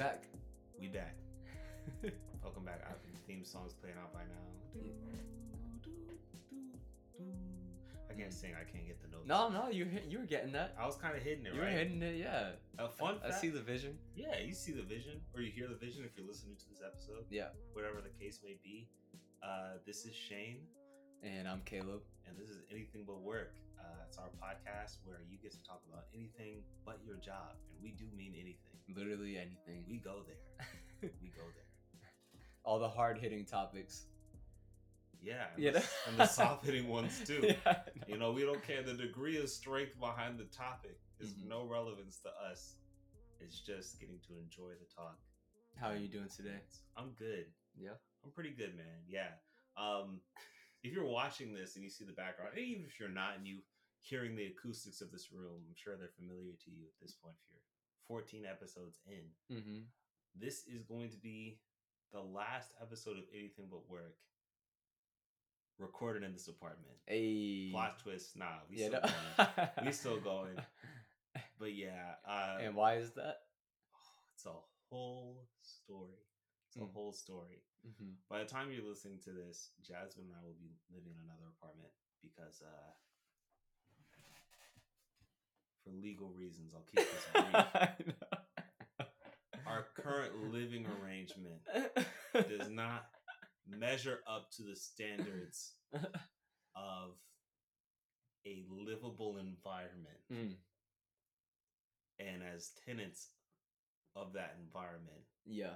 back. We back. Welcome back. I think the theme song's playing out by now. I can't sing. I can't get the notes. No, no, you you were getting that. I was kind of hitting it, You were right? hitting it, yeah. A fun I, I see the vision. Yeah, you see the vision, or you hear the vision if you're listening to this episode. Yeah. Whatever the case may be. Uh, this is Shane, And I'm Caleb. and this is Anything But Work. Uh, it's our podcast where you get to talk about anything but your job, and we do mean anything. Literally anything. We go there. we go there. All the hard hitting topics. Yeah, and, Yeah. the, and the soft hitting ones too. Yeah. You know, we don't care. The degree of strength behind the topic is Mhm. no relevance to us. It's just getting to enjoy the talk. How are you doing today? I'm good. Yeah. I'm pretty good, man. Yeah. Um, if you're watching this and you see the background, even if you're not and you hearing the acoustics of this room, I'm sure they're familiar to you at this point. If you're 14 episodes in, Mm-hmm. this is going to be the last episode of Anything But Work recorded in this apartment. A Plot twist, nah, we yeah, still no. going. We still going. But yeah, uh, and why is that? it's a whole story. It's a Mm. whole story. Mm-hmm. By the time you're listening to this, Jasmine and I will be living in another apartment because, uh, for legal reasons, I'll keep this brief. Our current living arrangement does not measure up to the standards of a livable environment. Mm, And as tenants of that environment, yeah,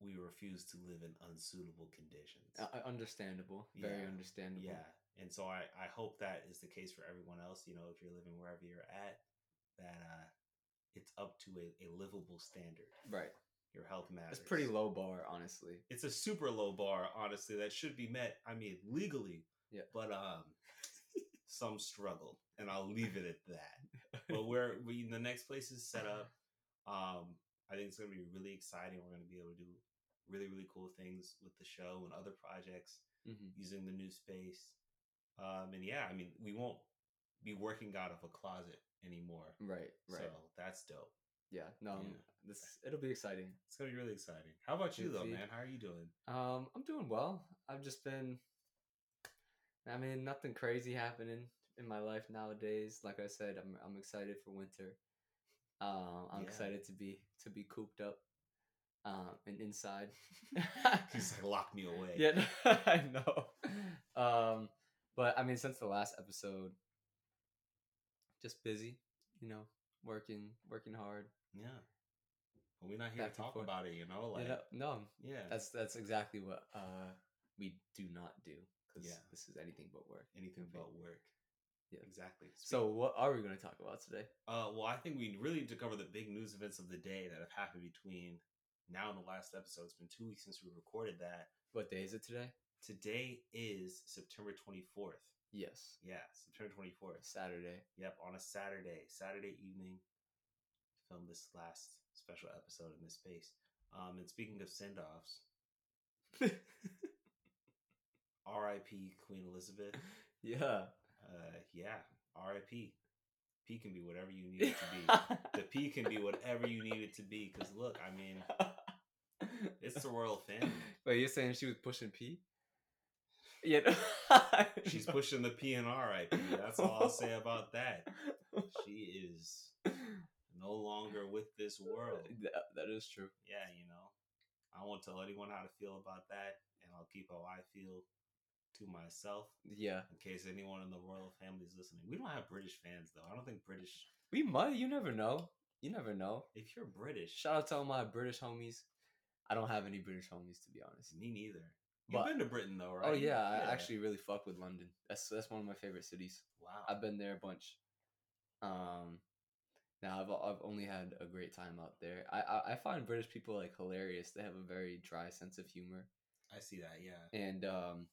we refuse to live in unsuitable conditions. uh, understandable. Very Yeah, understandable. Yeah. And so I, I hope that is the case for everyone else. You know, if you're living wherever you're at, that uh, it's up to a, a livable standard. Right. Your health matters. It's pretty low bar, honestly. It's a super low bar, honestly, that should be met. I mean, legally. Yeah. But um, some struggle, and I'll leave it at that. But where we the next place is set up, um, I think it's gonna be really exciting. We're gonna be able to do really really cool things with the show and other projects hmm using the new space. Um, and yeah, I mean, we won't be working out of a closet anymore. Right. Right. So that's dope. yeah. No. Yeah. This it'll be exciting. It's gonna be really exciting. How about you though, man? How are you doing? Um, I'm doing well. I've just been. I mean, nothing crazy happening in my life nowadays. Like I said, I'm I'm excited for winter. Um, I'm Yeah. excited to be to be cooped up, um, and inside. He's like, lock me away. yeah, I know. Um, but I mean, since the last episode, just busy. You know, working working hard. Yeah. But we're not here Back to talk forth. about it, you know? Like, know, no, yeah. that's that's exactly what uh we do not do because Yeah. this is anything but work. anything but work. Yeah. Exactly. So, what are we going to talk about today? uh, well, I think we really need to cover the big news events of the day that have happened between now and the last episode. It's been two weeks since we recorded that. What day is it today? Today is September 24th. Yes, Yeah, September 24th. Saturday. Yep, on a Saturday, Saturday evening, filmed this last special episode in this space. Um, and speaking of send offs, R.I.P. Queen Elizabeth. yeah. Uh, yeah, R.I.P. P can be whatever you need it to be. the P can be whatever you need it to be. Because look, I mean, it's the royal family. Wait, you're saying she was pushing P? Yeah. no. She's pushing the P and R.I.P. That's all I'll say about that. She is no longer with this world. That, that is true. yeah, you know, I won't tell anyone how to feel about that, and I'll keep how I feel to myself Yeah. in case anyone in the royal family is listening. We don't have British fans though. I don't think British. We might. You never know. You never know. If you're British, Shout out to all my British homies. I don't have any British homies to be honest. me neither. You've But- been to Britain though, right? Oh yeah, I actually really fuck with London. That's that's one of my favorite cities. Wow. I've been there a bunch. Um, now I've I've only had a great time out there. I, I I find British people like hilarious. They have a very dry sense of humor, I see that. Yeah. and um,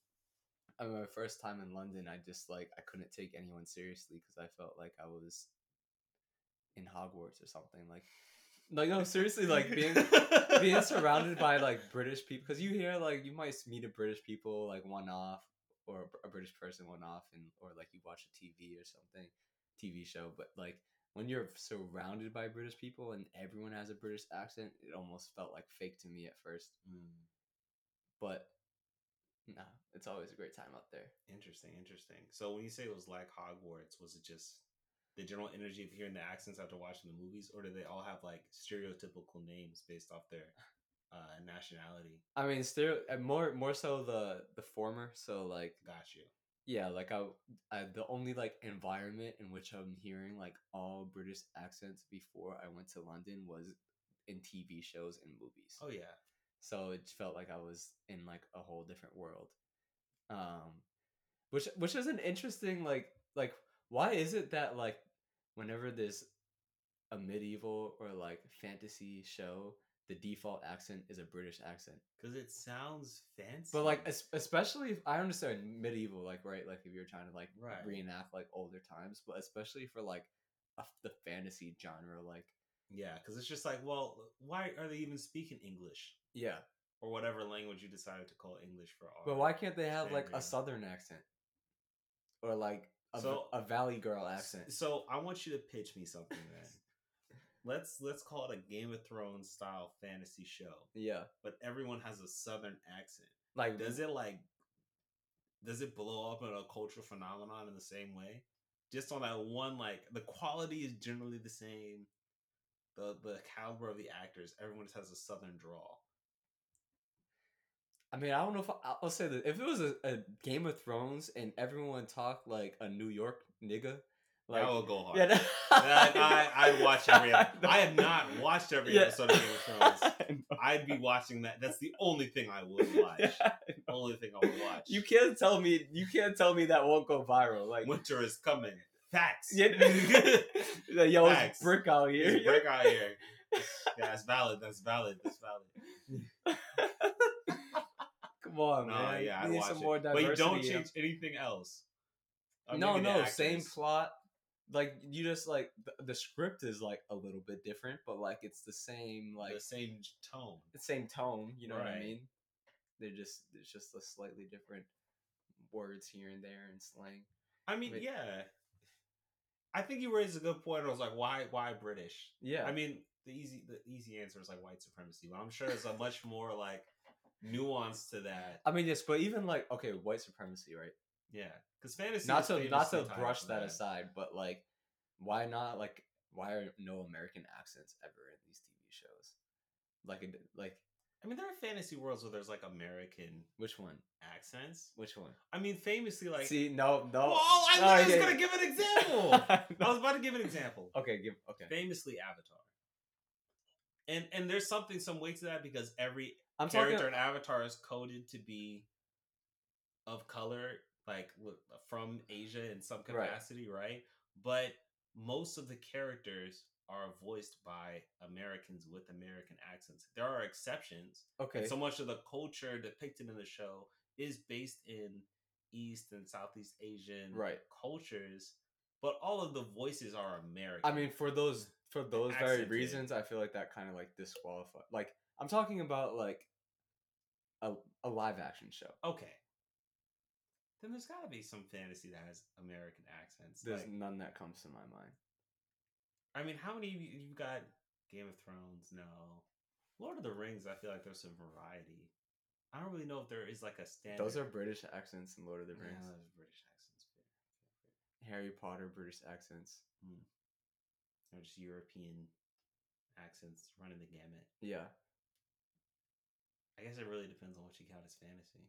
I mean, my first time in London, I just like I couldn't take anyone seriously because I felt like I was in Hogwarts or something. Like, like no, seriously, like being being surrounded by like British people because you hear like you might meet a British people like one off or a British person one off and or like you watch a TV or something TV show but like when you're surrounded by British people and everyone has a British accent, it almost felt like fake to me at first. Mm, But nah, it's always a great time out there. interesting, interesting. So when you say it was like Hogwarts, was it just the general energy of hearing the accents after watching the movies, or do they all have like stereotypical names based off their uh, nationality? I mean, uh, more more so the the former. So like Got you. yeah, like I, I the only like environment in which I'm hearing like all British accents before I went to London was in TV shows and movies. Oh yeah. so it felt like I was in like a whole different world. Um, which which is an interesting like like why is it that like whenever there's a medieval or like fantasy show, the default accent is a British accent. Because it sounds fancy. But like es- especially if I understand medieval like right like if you're trying to like Right. reenact like older times, but especially for like a, the fantasy genre like yeah, because it's just like, well, why are they even speaking English yeah. or whatever language you decided to call English for? all. But why can't they have like a southern accent? Or like a, So- a valley girl accent. So I want you to pitch me something then. let's let's call it a Game of Thrones style fantasy show, Yeah. but everyone has a southern accent. Like Does it like does it blow up in a cultural phenomenon in the same way? Just on that one, like the quality is generally the same. The the caliber of the actors, everyone just has a southern drawl. I mean, I don't know if I, I'll say that if it was a, a Game of Thrones and everyone talked like a New York nigga, like that will go hard. yeah, That- I I watch every. I have not watched every Yeah. episode of Game of Thrones. I'd be watching that. That's the only thing I would watch. Yeah. Only thing I would watch. You can't tell me you can't tell me that won't go viral. Like Winter is coming. Facts. yeah, Like, yo, it's brick out here. It's break out here. Yeah, that's valid. That's valid. That's valid. Come on, No, man. yeah, We I need some it. more But you don't change anything else. Uh, no, no, same plot. Like you just like the, the script is like a little bit different, but like it's the same like the same tone. the same tone. You know what I mean? They're just it's just a slightly different words here and there and slang. I mean, Wait. yeah. I think you raised a good point. I was like, why, why British? Yeah, I mean, the easy, the easy answer is like white supremacy, but I'm sure there's a much more like nuance to that. I mean yes, but even like okay, white supremacy, right? Yeah, because fantasy. Not to not to brush that aside, but like, why not like why are no American accents ever in these TV shows? Like like I mean, there are fantasy worlds where there's like American which one? accents. Which one? I mean, famously, like. See, no, no. well, I, no, I was yeah, gonna yeah. give an example. I was about to give an example. okay, give okay. Famously, Avatar. And and there's something some weight to that because every I'm character talking. in Avatar is coded to be of color, like from Asia in some capacity, right? But most of the characters are voiced by Americans with American accents. There are exceptions. Okay, And so much of the culture depicted in the show is based in East and Southeast Asian Right. cultures, but all of the voices are American. I mean, for those for those very reasons, I feel like that kind of like disqualify. Like I'm talking about like a a live action show. okay. Then there's got to be some fantasy that has American accents. There's Like, none that comes to my mind. I mean, how many of you you got Game of Thrones? No. Lord of the Rings, I feel like there's some variety. I don't really know if there is like a standard. Those are British accents in Lord of the Yeah, Rings. there's British accents. Harry Potter British accents. Hmm. They're just European accents running the gamut. Yeah, I guess it really depends on what you count as fantasy.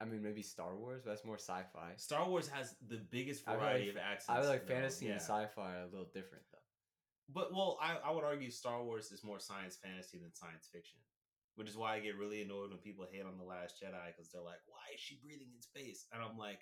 I mean maybe Star Wars, but that's more sci-fi. Star Wars has the biggest variety like of accents. I feel like though, fantasy yeah. and sci-fi are a little different though. But well, I, I would argue Star Wars is more science fantasy than science fiction, which is why I get really annoyed when people hate on the Last Jedi because they're like, "Why is she breathing in space?" And I'm like,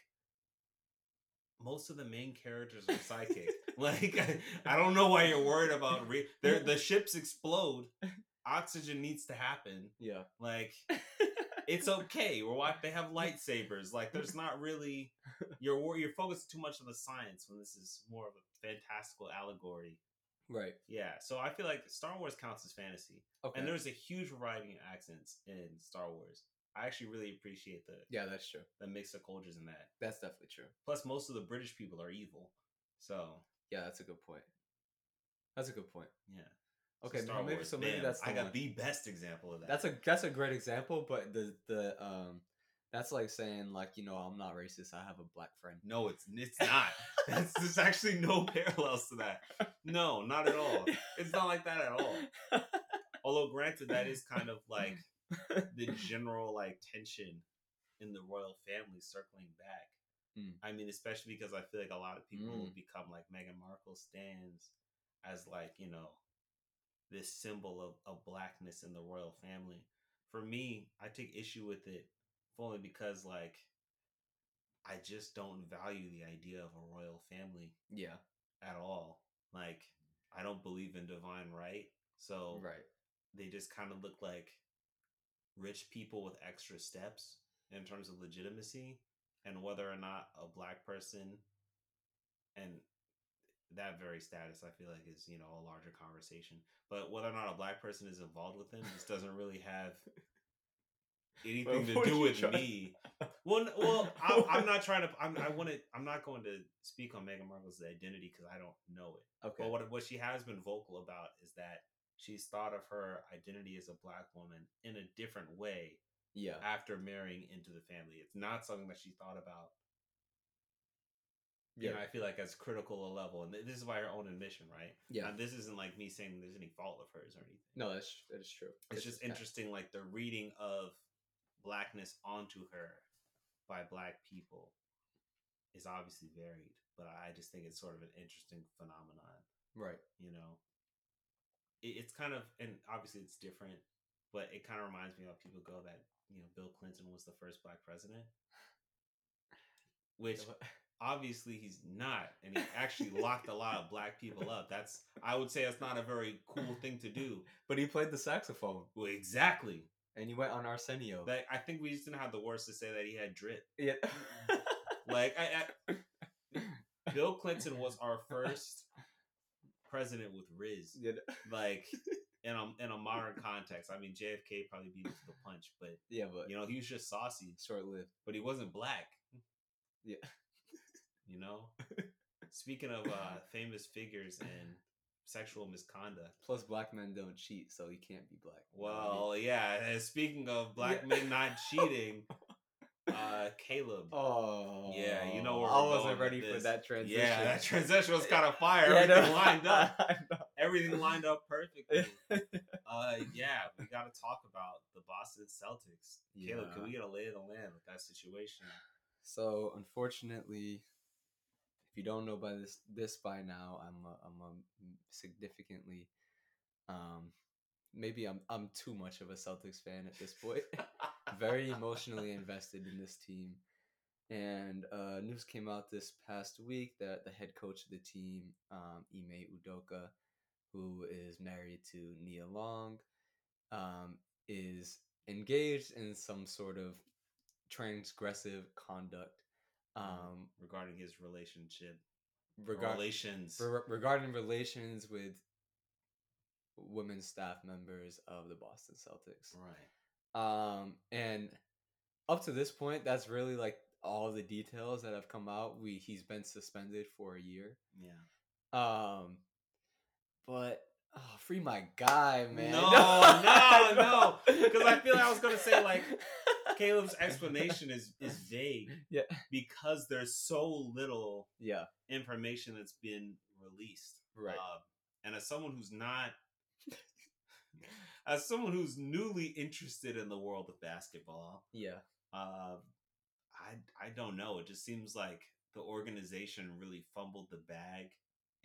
most of the main characters are psychic. like, I, I don't know why you're worried about re- the ships explode. Oxygen needs to happen. Yeah. Like, it's okay. We're watching. They have lightsabers. Like, there's not really you're you're focused too much on the science when this is more of a fantastical allegory. Right. Yeah, so I feel like Star Wars counts as fantasy, Okay. and there's a huge variety of accents in Star Wars. I actually really appreciate the yeah, that's true. the mix of cultures in that. That's definitely true. Plus, most of the British people are evil, so Yeah, that's a good point. That's a good point. Yeah. Okay, Star maybe Wars, so maybe bam, that's the I got one. the best example of that. That's a that's a great example, but the the um that's like saying like you know I'm not racist. I have a black friend. no, it's it's not. That's, there's actually no parallels to that. No, not at all. It's not like that at all. Although, granted, that is kind of like the general like tension in the royal family circling back. Mm. I mean, especially because I feel like a lot of people Mm. become like Meghan Markle stands as like you know this symbol of, of blackness in the royal family. For me, I take issue with it only because like I just don't value the idea of a royal family yeah, at all. Like I don't believe in divine right, so right. they just kind of look like rich people with extra steps in terms of legitimacy and whether or not a black person and that very status i feel like is you know a larger conversation but whether or not a black person is involved with them just doesn't really have anything to do with trying- me well, well, I'm, I'm not trying to. I'm, I want to. I'm not going to speak on Meghan Markle's identity because I don't know it. Okay. But what what she has been vocal about is that she's thought of her identity as a black woman in a different way yeah. after marrying into the family. It's not something that she thought about. Yeah. You know, I feel like as critical a level, and this is by her own admission, right? Yeah. And this isn't like me saying there's any fault of hers or anything. No, that's that is true. It's just kind- interesting, like the reading of blackness onto her by black people is obviously varied, but I just think it's sort of an interesting phenomenon. Right. You know, it, it's kind of, and obviously it's different, but it kind of reminds me of people go that you know Bill Clinton was the first black president, which obviously he's not and he actually locked a lot of black people up that's i would say that's not a very cool thing to do But he played the saxophone well exactly and he went on Arsenio. like i think we just didn't have the words to say that he had drip yeah. like I, I bill clinton was our first president with riz yeah. like in a, in a modern context i mean jfk probably beat it to the punch but Yeah, but you know he was just saucy short lived. but he wasn't black Yeah. You know? Speaking of uh famous figures and sexual misconduct. Plus, black men don't cheat, so he can't be black. well yeah and speaking of black Yeah. men not cheating uh caleb. Oh. Yeah, you know where I wasn't ready for that transition. yeah that transition was kind of fire. Yeah, everything lined up. Everything lined up perfectly. Uh yeah we got to talk about the boston celtics. Caleb can we get a lay of the land with that situation? So unfortunately, if you don't know by this this by now, I'm a, I'm a significantly, um, maybe I'm I'm too much of a Celtics fan at this point. Very emotionally invested in this team, and uh, news came out this past week that the head coach of the team, um, Ime Udoka, who is married to Nia Long, um, is engaged in some sort of transgressive conduct um regarding his relationship regard relations re- regarding relations with women staff members of the Boston Celtics. right Um and up to this point that's really like all the details that have come out. We he's been suspended for a year. yeah Um but oh, free my guy, man. No, no, no, 'cause I feel like I was gonna say, like, caleb's explanation is is vague Yeah. because there's so little Yeah, information that's been released right. Um, and as someone who's not as someone who's newly interested in the world of basketball yeah. uh, I I don't know. It just seems like the organization really fumbled the bag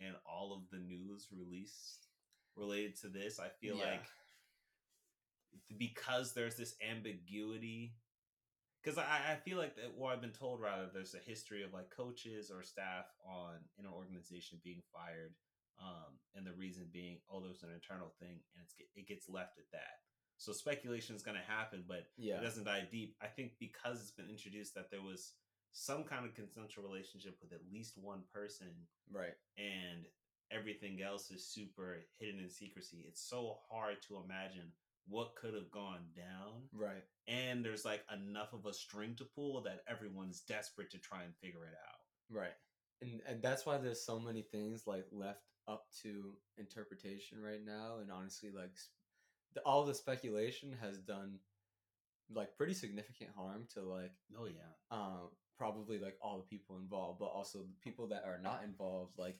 in all of the news released related to this. I feel Yeah. like because there's this ambiguity. Because I, I feel like that, well, I've been told rather, there's a history of like coaches or staff on in an organization being fired, um, and the reason being, oh, there's an internal thing, and it's it gets left at that. So speculation is going to happen, but Yeah. it doesn't dive deep. I think because it's been introduced that there was some kind of consensual relationship with at least one person, Right. and everything else is super hidden in secrecy. It's so hard to imagine what could have gone down. Right. And there's like enough of a string to pull that everyone's desperate to try and figure it out. Right. and and that's why there's so many things like left up to interpretation right now and honestly like the, all the speculation has done like pretty significant harm to like Oh yeah. um probably like all the people involved but also the people that are not involved like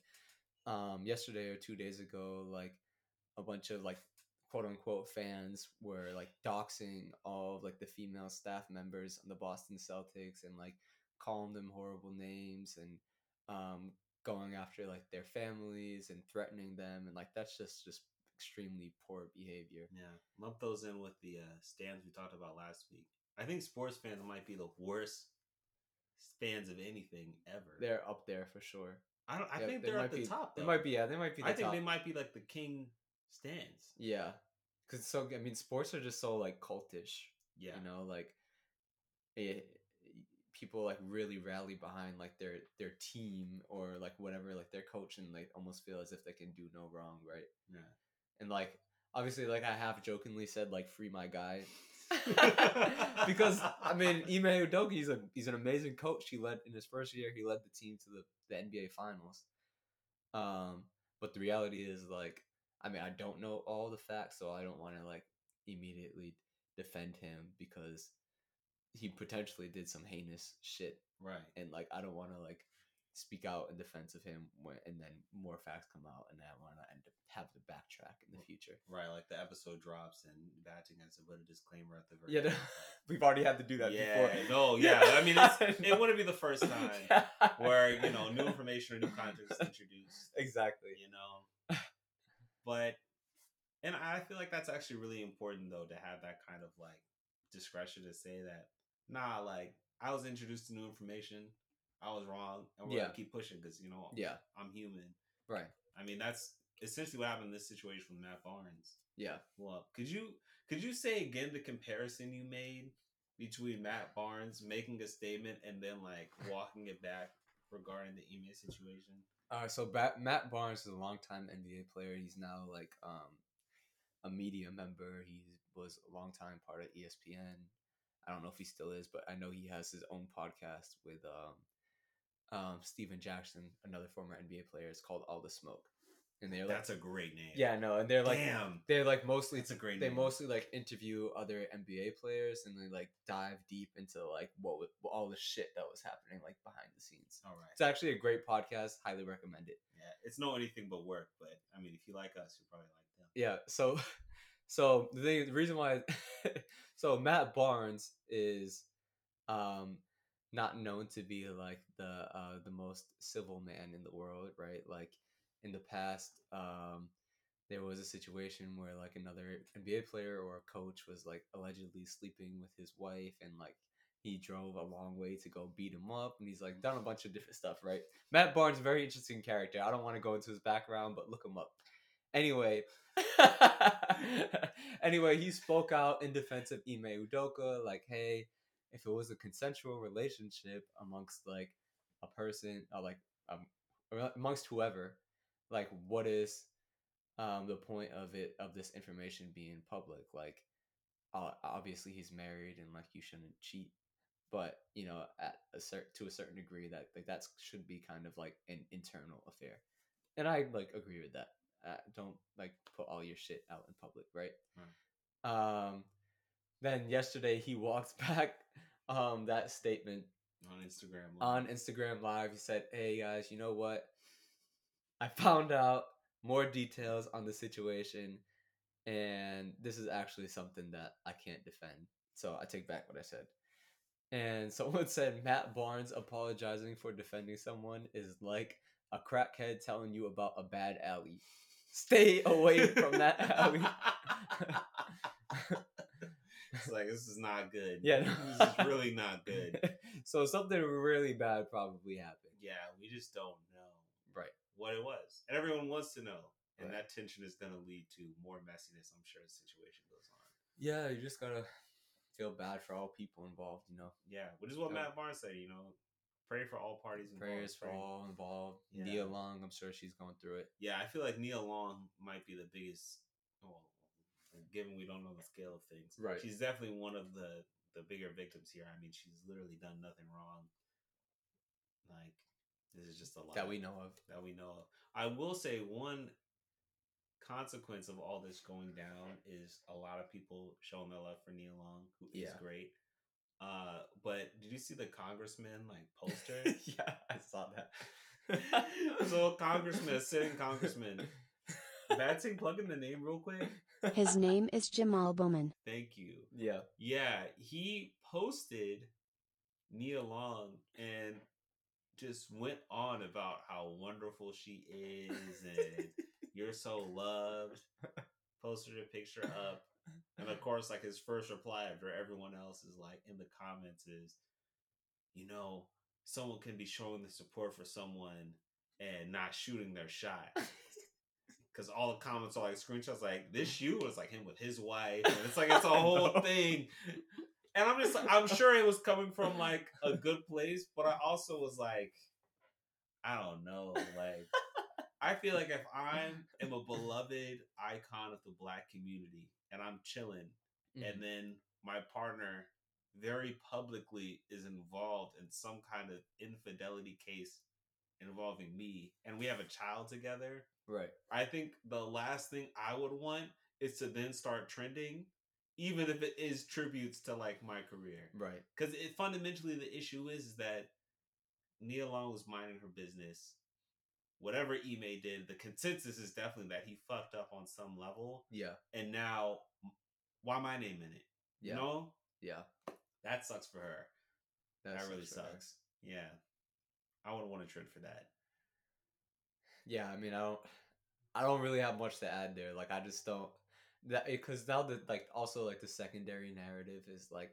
um yesterday or two days ago like a bunch of like quote unquote fans were like doxing all of like the female staff members on the Boston Celtics and like calling them horrible names and um going after like their families and threatening them and like that's just just extremely poor behavior. Yeah. Lump those in with the uh, stands we talked about last week. I think sports fans might be the worst fans of anything ever. They're up there for sure. I don't. I Yeah, think they they're might at the be- top. They might be yeah, they might be the I think top. they might be like the king stands. Yeah. Cuz so I mean sports are just so like cultish. Yeah. You know, like it, people like really rally behind like their their team or like whatever like their coach and like almost feel as if they can do no wrong, right? Yeah. And like obviously like I half jokingly said like free my guy. because I mean Ime Udoka he's a he's an amazing coach. He led in his first year he led the team to the, the NBA finals. Um but the reality is like I mean I don't know all the facts so I don't want to like immediately defend him because he potentially did some heinous shit right. and like I don't want to like speak out in defense of him when and then more facts come out and then I want to end up have to backtrack in the future. Right. Like the episode drops and Batting has to put a disclaimer at the very. Yeah, end, no, we've already had to do that yeah. before. No. Yeah. I mean, it's, I it wouldn't be the first time where you know new information or new context is introduced. exactly. You know. But, and I feel like that's actually really important though to have that kind of like discretion to say that. Nah, like I was introduced to new information. I was wrong, and we're Yeah. gonna keep pushing because you know Yeah. I'm human. Right. I mean, that's essentially what happened in this situation with Matt Barnes. Yeah. Well, could you could you say again the comparison you made between Matt Barnes making a statement and then like walking it back regarding the Ime situation? All right. So Bat- Matt Barnes is a longtime NBA player. He's now like um, a media member. He was a long time part of ESPN. I don't know if he still is, but I know he has his own podcast with um, um, Stephen Jackson, another former NBA player. It's called All the Smoke, and they're like, That's a great name. yeah, no, and they're like, Damn. they're like mostly it's a great name. they name. mostly like interview other NBA players and they like dive deep into like what wa- all the shit that was happening like behind the scenes. All right. It's actually a great podcast. Highly recommend it. Yeah, it's not anything but work, but I mean, if you like us, you probably like them. Yeah. So, so the, thing, the reason why, so Matt Barnes is, um, not known to be like the uh the most civil man in the world, right? Like in the past, um, there was a situation where like another NBA player or a coach was like allegedly sleeping with his wife and like he drove a long way to go beat him up and he's like done a bunch of different stuff, right? Matt Barnes, very interesting character. I don't want to go into his background, but look him up. Anyway, anyway, he spoke out in defense of Ime Udoka, like, hey, if it was a consensual relationship amongst like a person, or like um, amongst whoever, like, what is um the point of it of this information being public? Like, obviously he's married and like you shouldn't cheat, but you know, at a certain to a certain degree, that like that should be kind of like an internal affair, and I like agree with that. Uh, don't like put all your shit out in public, right? Um, then yesterday he walked back um that statement on Instagram. live. on Instagram Live. He said, "Hey guys, you know what? I found out more details on the situation, and this is actually something that I can't defend. So I take back what I said." And someone said Matt Barnes apologizing for defending someone is like a crackhead telling you about a bad alley. Stay away from that alley. it's like this is not good. Yeah, this is really not good. so something really bad probably happened. Yeah, we just don't know. What it was, and everyone wants to know, and Right. that tension is going to lead to more messiness. I'm sure as the situation goes on. Yeah, you just gotta feel bad for all people involved, you know. Yeah, which is what Yeah. Matt Barnes said. You know, pray for all parties involved. Prayers for Pray- all involved. Yeah. Nia Long, I'm sure she's going through it. Yeah, I feel like Nia Long might be the biggest. Well, given we don't know the scale of things, Right. She's definitely one of the the bigger victims here. I mean, she's literally done nothing wrong. Like, This is just a lot that we know of. that we know of. I will say one consequence of all this going down is a lot of people showing their love for Nia Long, who is Yeah. great. Uh, but did you see the congressman like poster? yeah, I saw that. so congressman, sitting congressman. Batsy, plug in the name real quick. His name is Jamal Bowman. Thank you. yeah, Yeah, he posted Nia Long and just went on about how wonderful she is and you're so loved. Posted a picture up. And of course, like his first reply after everyone else is like in the comments is, you know, someone can be showing the support for someone and not shooting their shot. Because all the comments are like screenshots like this shoe was like him with his wife. And it's like it's a whole thing. And I'm just like, I'm sure it was coming from like a good place, but I also was like, I don't know. Like, I feel like if I am a beloved icon of the black community and I'm chilling, Mhm. and then my partner very publicly is involved in some kind of infidelity case involving me, and we have a child together, right. I think the last thing I would want is to then start trending, even if it is tributes to like my career. Right. Because it fundamentally the issue is, is that Nia Long was minding her business. Whatever Ime did, the consensus is definitely that he fucked up on some level, Yeah. and now why my name in it? Yeah. You know Yeah. that sucks for her. That that really for her. sucks. Yeah, I wouldn't want to trend for that. Yeah, I mean, I don't, I don't really have much to add there. Like, I just don't that eh, because now the like also like the secondary narrative is like,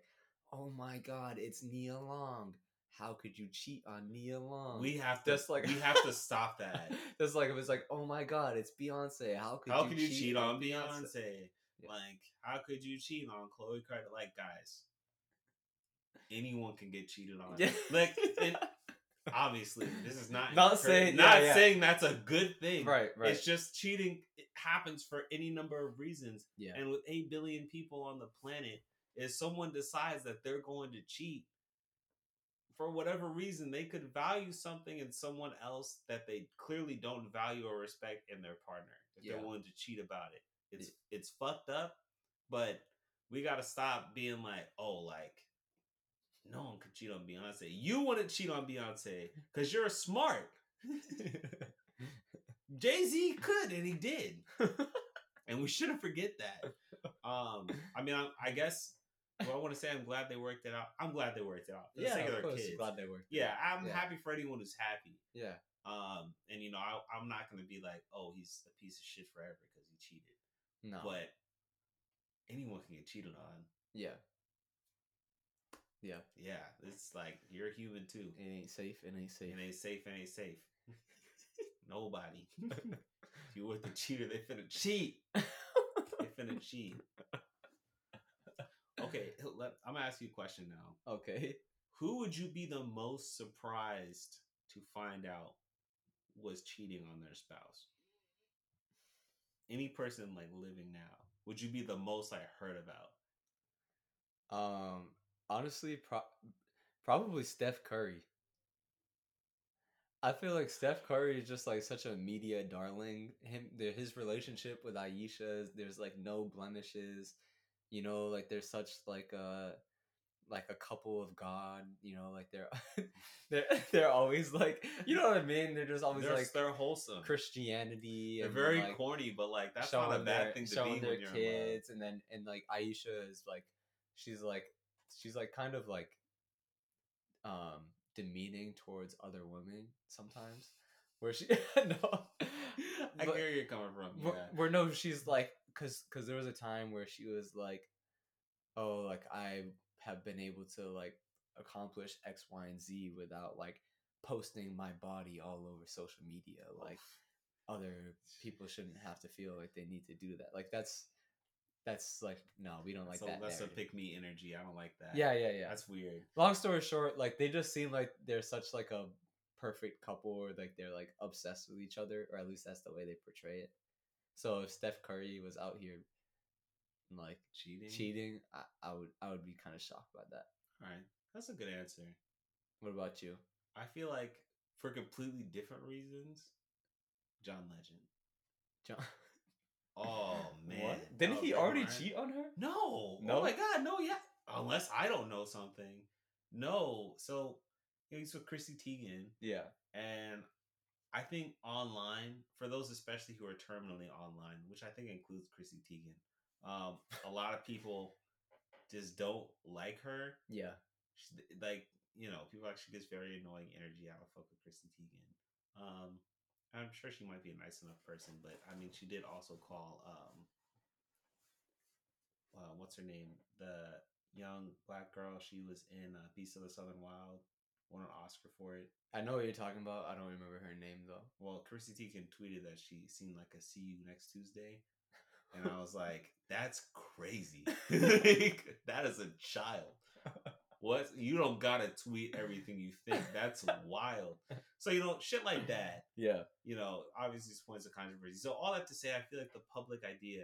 oh my god, it's Nia Long. How could you cheat on Nia Long? We have to Just like- we have to stop that. That's like it was like, oh my god, it's Beyonce. How could How you could you cheat on Beyonce? Yeah. Like, how could you cheat on Chloe Carter? Like, guys, anyone can get cheated on. Yeah. Like, and obviously, this is not Not saying- not yeah, yeah. saying that's a good thing. right, right. It's just cheating. It happens for any number of reasons. yeah, And with eight billion people on the planet, if someone decides that they're going to cheat for whatever reason, they could value something in someone else that they clearly don't value or respect in their partner. If Yeah. they're willing to cheat about it, it's it's fucked up. But we got to stop being like, oh, like no one could cheat on Beyonce. You wouldn't cheat on Beyonce because you're smart. Jay Z could, and he did and we shouldn't forget that. Um, I mean, I, I guess what I want to say, I'm glad they worked it out. I'm glad they worked it out for yeah, of course. kids. Glad they worked. Yeah. I'm Yeah. happy for anyone who's happy. yeah, Um, and you know, I, I'm not gonna be like, oh, he's a piece of shit forever because he cheated. no, But anyone can get cheated on. yeah, yeah. Yeah, it's like you're human too. It ain't safe. It ain't safe. It ain't safe. It ain't safe. Nobody. if you with the cheater, they finna cheat. They finna cheat. Okay, let, I'm gonna ask you a question now. okay. Who would you be the most surprised to find out was cheating on their spouse? Any person like living now, would you be the most like heard about? Um, honestly, pro- probably Steph Curry. I feel like Steph Curry is just like such a media darling. Him, his relationship with Ayesha, there's like no blemishes. You know, like there's such like a like a couple of God. You know, like they're they're they're always like you know what I mean. They're just always they're, like they're wholesome. Christianity. They're very like, corny, but like that's not a bad their- thing to showing be their when love. kids, and then and like Ayesha is like she's like she's like kind of like um demeaning towards other women sometimes, where she no, I but- hear you're coming from. where, Yeah. where no, she's like because because there was a time where she was like, oh, like I have been able to like accomplish X, Y, and Z without like posting my body all over social media, like other people shouldn't have to feel like they need to do that. Like that's that's like no, we don't like so that. that's narrative. a pick me energy. I don't like that. Yeah, yeah, yeah. That's weird. Long story short, like they just seem like they're such like a perfect couple, or like they're like obsessed with each other, or at least that's the way they portray it. So if Steph Curry was out here like Cheating. cheating, I, I would I would be kind of shocked by that. All right, that's a good answer. What about you? I feel like for completely different reasons, John Legend. John. Oh man, What? Didn't Oh, he already Ryan? cheat on her? No. No? Oh my god, no, yeah. Unless I don't know something. No. So he's with Chrissy Teigen. Yeah. And I think online, for those especially who are terminally online, which I think includes Chrissy Teigen, um, a lot of people just don't like her. Yeah. She, like, you know, people actually gets very annoying energy out of fuck with Chrissy Teigen. Um, I'm sure she might be a nice enough person, but I mean, she did also call, um, uh, what's her name? The young black girl. She was in uh, Beast of the Southern Wild. Won an Oscar for it. I know what you're talking about. I don't remember her name though. Well, Chrissy Teigen tweeted that she seemed like a see you next Tuesday. And I was like, that's crazy. like, that is a child. What? You don't gotta tweet everything you think. That's wild. So, you know, shit like that, Yeah. you know, obviously it's points of controversy. So, all that to say, I feel like the public idea,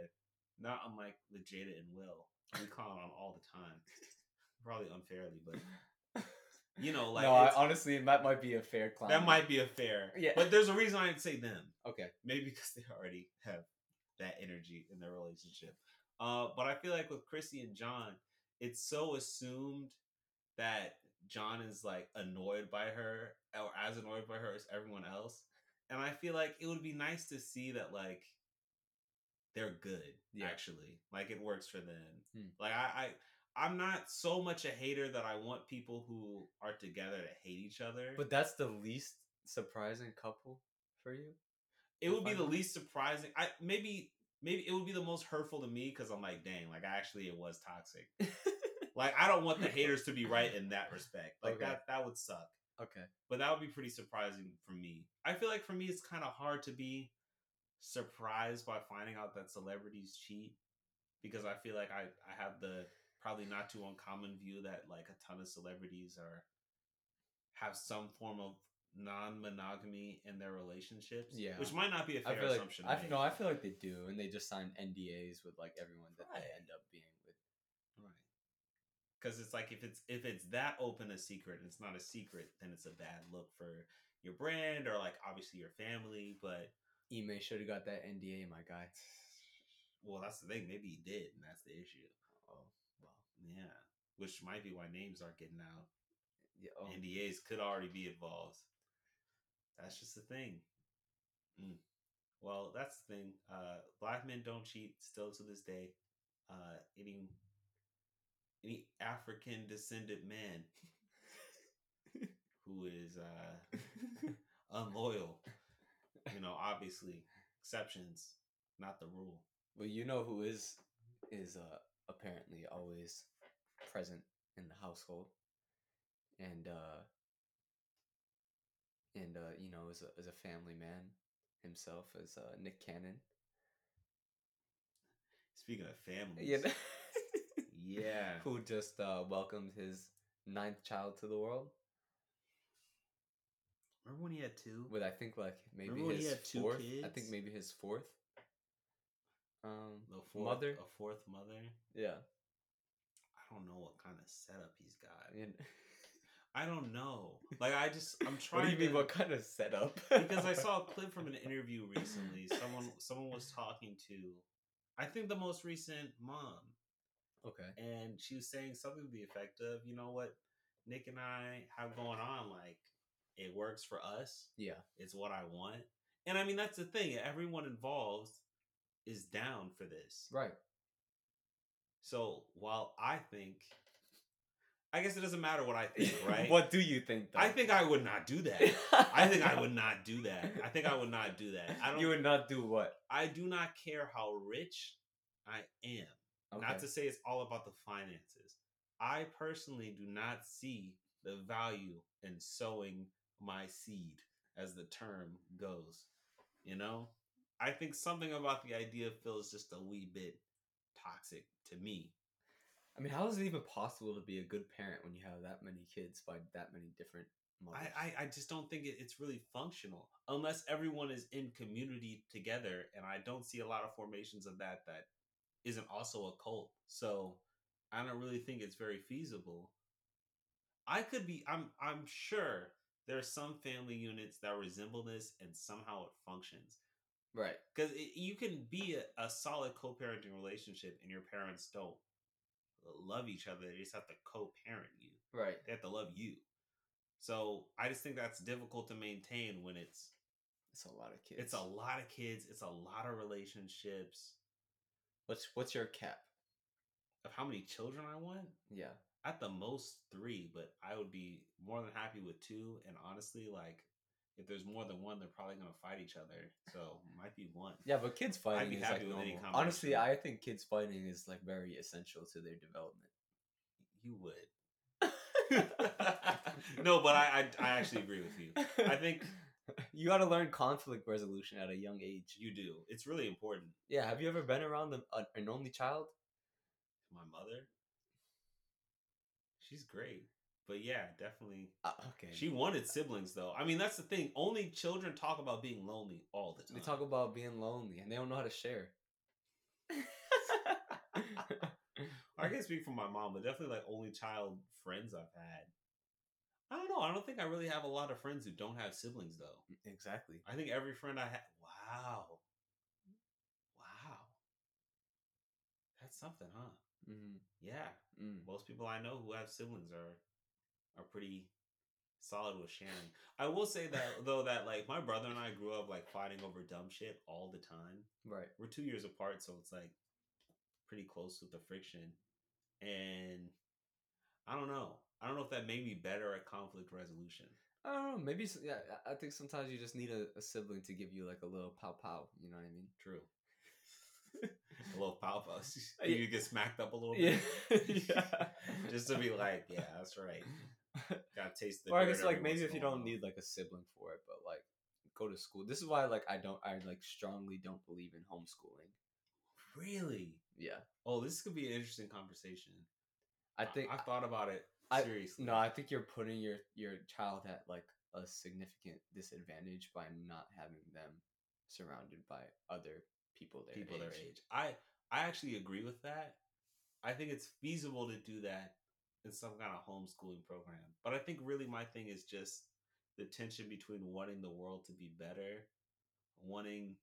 not unlike the Jada and Will, we call it on all the time. Probably unfairly, but, you know, like, no, I, honestly, that might be a fair claim. that might be a fair. Yeah. But there's a reason I'd say them Okay. maybe because they already have that energy in their relationship. Uh, but I feel like with Chrissy and John, it's so assumed that John is like annoyed by her or as annoyed by her as everyone else. And I feel like it would be nice to see that like they're good Yeah. actually. Like it works for them. Hmm. Like I, I I'm not so much a hater that I want people who are together to hate each other. But that's the least surprising couple for you. it would be the least surprising. I maybe maybe it would be the most hurtful to me because I'm like, dang, like actually it was toxic. like I don't want the haters to be right in that respect. Like Okay. that that would suck. okay. But that would be pretty surprising for me. I feel like for me it's kind of hard to be surprised by finding out that celebrities cheat because I feel like I I have the probably not too uncommon view that like a ton of celebrities are have some form of non-monogamy in their relationships. Yeah. which might not be a fair feel assumption. to I no, I feel like they do, and they just sign NDAs with like everyone that they end up being. Right. Because it's like if it's if it's that open a secret and it's not a secret, then it's a bad look for your brand or like obviously your family. But Ime should have got that NDA, my guy. well, that's the thing. Maybe he did, and that's the issue. Oh well, Yeah. Which might be why names aren't getting out. yeah. Oh, NDAs could already be involved. That's just the thing. Mm. Well, that's the thing. Uh, black men don't cheat still to this day. Uh, any any African descended man who is uh, unloyal, you know, obviously exceptions, not the rule. well, you know who is is uh apparently always present in the household, and uh and uh you know as a a family man himself as uh Nick Cannon. Speaking of families, know? yeah, who just uh welcomed his ninth child to the world remember when he had two? with I think like maybe Remember his had two fourth. I think maybe his fourth. Um, The fourth, mother. a fourth mother. Yeah. I don't know what kind of setup he's got. And I don't know. Like I just I'm trying. what do you mean? What kind of setup? because I saw a clip from an interview recently. Someone someone was talking to, I think the most recent mom, Okay. and she was saying something to the effect of, you know what, Nick and I have going on. Like it works for us. Yeah. It's what I want. And I mean that's the thing. Everyone involved is down for this. Right. So while I think, I guess it doesn't matter what I think, right? what do you think? Though? I think I would not do that. I think I would not do that. I think I would not do that. I don't. You would not do what? I do not care how rich I am. Okay. Not to say it's all about the finances. I personally do not see the value in sowing my seed, as the term goes. You know, I think something about the idea feels just a wee bit toxic to me. I mean, how is it even possible to be a good parent when you have that many kids by that many different mothers? I, I, I just don't think it, it's really functional unless everyone is in community together. And I don't see a lot of formations of that that isn't also a cult. So I don't really think it's very feasible. I could be I'm I'm sure there are some family units that resemble this and somehow it functions Right. because you can be a, a solid co-parenting relationship and your parents don't love each other they just have to co-parent you Right. they have to love you so i just think that's difficult to maintain when it's It's a lot of kids. it's a lot of kids it's a lot of relationships What's what's your cap? of how many children i want Yeah. at the most three but i would be more than happy with two and honestly like if there's more than one they're probably going to fight each other so might be one Yeah, but kids fighting be is happy like with any normal. Honestly. I think kids fighting is like very essential to their development. you would no but I, I i actually agree with you i think you got to learn conflict resolution at a young age. you do it's really important Yeah, have you ever been around an only child? my mother she's great but yeah definitely Uh, okay. she wanted siblings though i mean that's the thing only children talk about being lonely all the time they talk about being lonely and they don't know how to share. I can speak for my mom, but definitely like only child friends I've had. I don't know. I don't think I really have a lot of friends who don't have siblings though. exactly. I think every friend I have. Wow, wow, that's something, huh? hmm Yeah, Mm. most people I know who have siblings are are pretty solid with sharing. I will say that though that like my brother and I grew up like fighting over dumb shit all the time. Right. we're two years apart, so it's like pretty close with the friction. And I don't know. I don't know if that made me better at conflict resolution. I don't know. Maybe yeah. I think sometimes you just need a, a sibling to give you like a little pow pow. You know what I mean? True. a little pow pow. Yeah. You get smacked up a little bit. yeah. Just to be like, yeah, that's right. Gotta taste the or I guess like maybe if you don't while. need like a sibling for it, but like go to school. This is why like I don't I like strongly don't believe in homeschooling. Really? Yeah. Oh, this could be an interesting conversation. I think I, thought about it I- seriously. no, I think you're putting your your child at like a significant disadvantage by not having them surrounded by other people their people age. their age. I I actually agree with that. I think it's feasible to do that in some kind of homeschooling program. But I think really my thing is just the tension between wanting the world to be better, wanting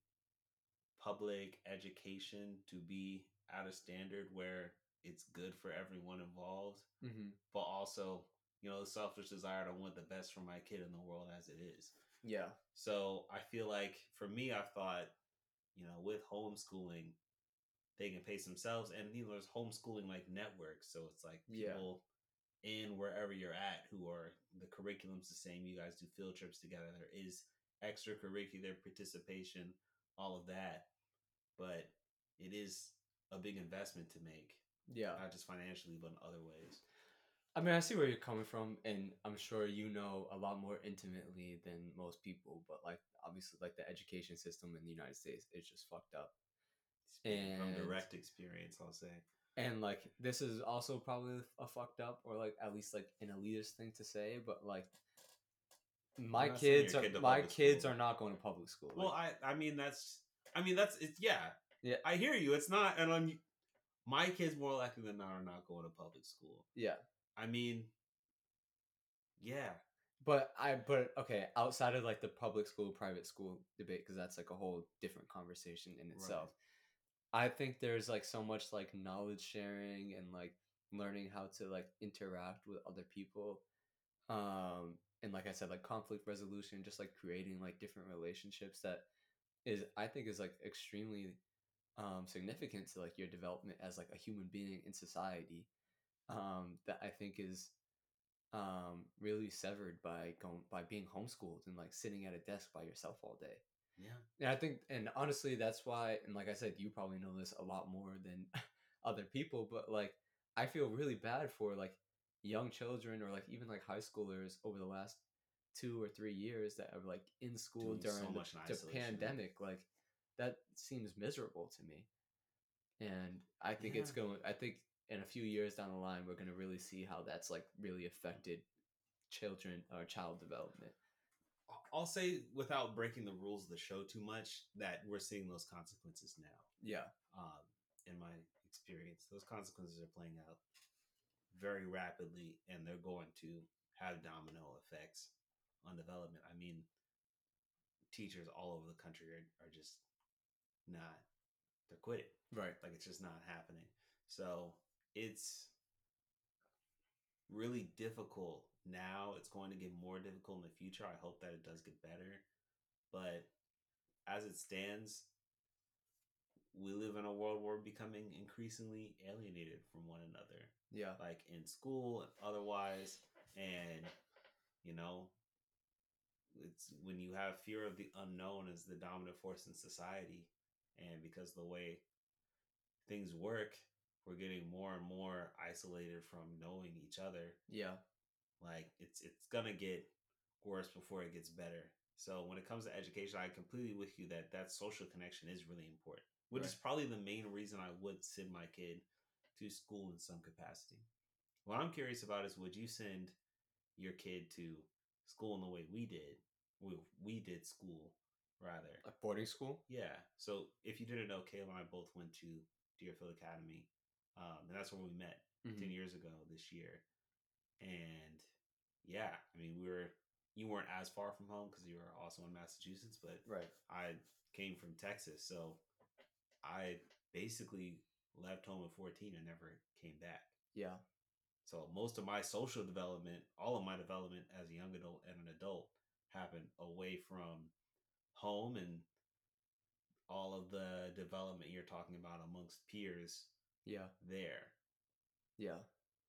public education to be at a standard where it's good for everyone involved, Mm-hmm. but also, you know, the selfish desire to want the best for my kid in the world as it is. Yeah. So I feel like for me, I thought, you know, with homeschooling, they can pace themselves, and you know, there's homeschooling like networks, so it's like Yeah. people in wherever you're at who are the curriculum's the same. You guys do field trips together. There is extracurricular participation, all of that, but it is a big investment to make, Yeah. not just financially, but in other ways. I mean, I see where you're coming from, and I'm sure you know a lot more intimately than most people. But like, obviously, like the education system in the United States is just fucked up. Speaking from direct experience, I'll say. And like, this is also probably a fucked up, or like at least like an elitist thing to say. But like, my kids are kid my kids school. are not going to public school. Well, Like, I I mean that's I mean that's it's yeah Yeah. I hear you. It's not and un, my kids more likely than not are not going to public school. yeah. I mean, yeah, But I, but okay, outside of like the public school, private school debate, because that's like a whole different conversation in itself. I think there's like so much like knowledge sharing and like learning how to like interact with other people. Um, and like I said, like conflict resolution, just like creating like different relationships that is, I think, is like extremely um, significant to like your development as like a human being in society. Um, that I think is um really severed by going by being homeschooled and like sitting at a desk by yourself all day yeah. and i think and honestly that's why and like i said you probably know this a lot more than other people but like i feel really bad for like young children or like even like high schoolers over the last two or three years that are like in school Doing so during the, the pandemic like that seems miserable to me and i think it's going i think in a few years down the line we're going to really see how that's like really affected children or child development I'll say without breaking the rules of the show too much that we're seeing those consequences now. yeah Um, in my experience, those consequences are playing out very rapidly, and they're going to have domino effects on development. I mean, teachers all over the country are, are just not to quit it. Right. Like it's just not happening. So it's really difficult now. It's going to get more difficult in the future. I hope that it does get better. But as it stands, we live in a world where we're becoming increasingly alienated from one another, Yeah. like in school and otherwise. And, you know, it's when you have fear of the unknown as the dominant force in society. And because the way things work, we're getting more and more isolated from knowing each other. Yeah. like it's it's gonna get worse before it gets better. So when it comes to education i completely with you that that social connection is really important which is probably the main reason i would send my kid to school in some capacity. What i'm curious about is would you send your kid to school in the way we did we, we did school rather Like boarding school. yeah. So if you didn't know, Kayla and I both went to Deerfield Academy, um, and that's where we met Mhm. ten years ago this year. And yeah, I mean, we were you weren't as far from home because you were also in Massachusetts, but Right. I came from Texas, so I basically left home at fourteen and never came back. Yeah. So most of my social development, all of my development as a young adult and an adult, happened away from home and all of the development you're talking about amongst peers Yeah. there. Yeah.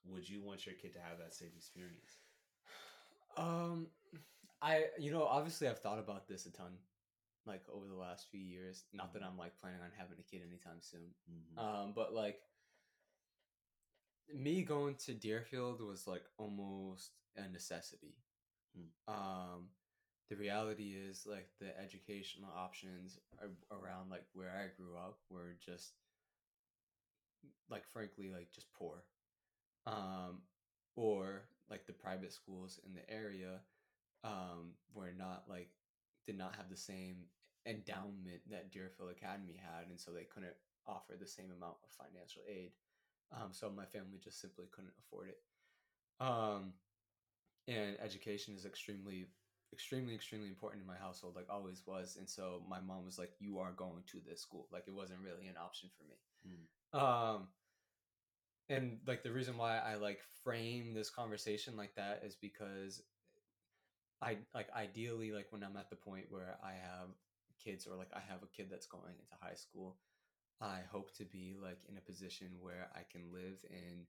Would you want your kid to have that same experience? Um, I you know obviously I've thought about this a ton, like over the last few years. Not that Mhm. I'm like planning on having a kid anytime soon. Mhm. Um, but like me going to Deerfield was like almost a necessity. Hmm. Um, the reality is like the educational options around like where I grew up were just like frankly like just poor. Um, or like the private schools in the area um were not like did not have the same endowment that Deerfield Academy had, and so they couldn't offer the same amount of financial aid. Um, so my family just simply couldn't afford it. Um, and education is extremely, extremely, extremely important in my household, like always was. And so my mom was like, "You are going to this school." Like it wasn't really an option for me. Um, and like the reason why I like frame this conversation like that is because I like ideally like when I'm at the point where I have kids or like I have a kid that's going into high school, I hope to be like in a position where I can live in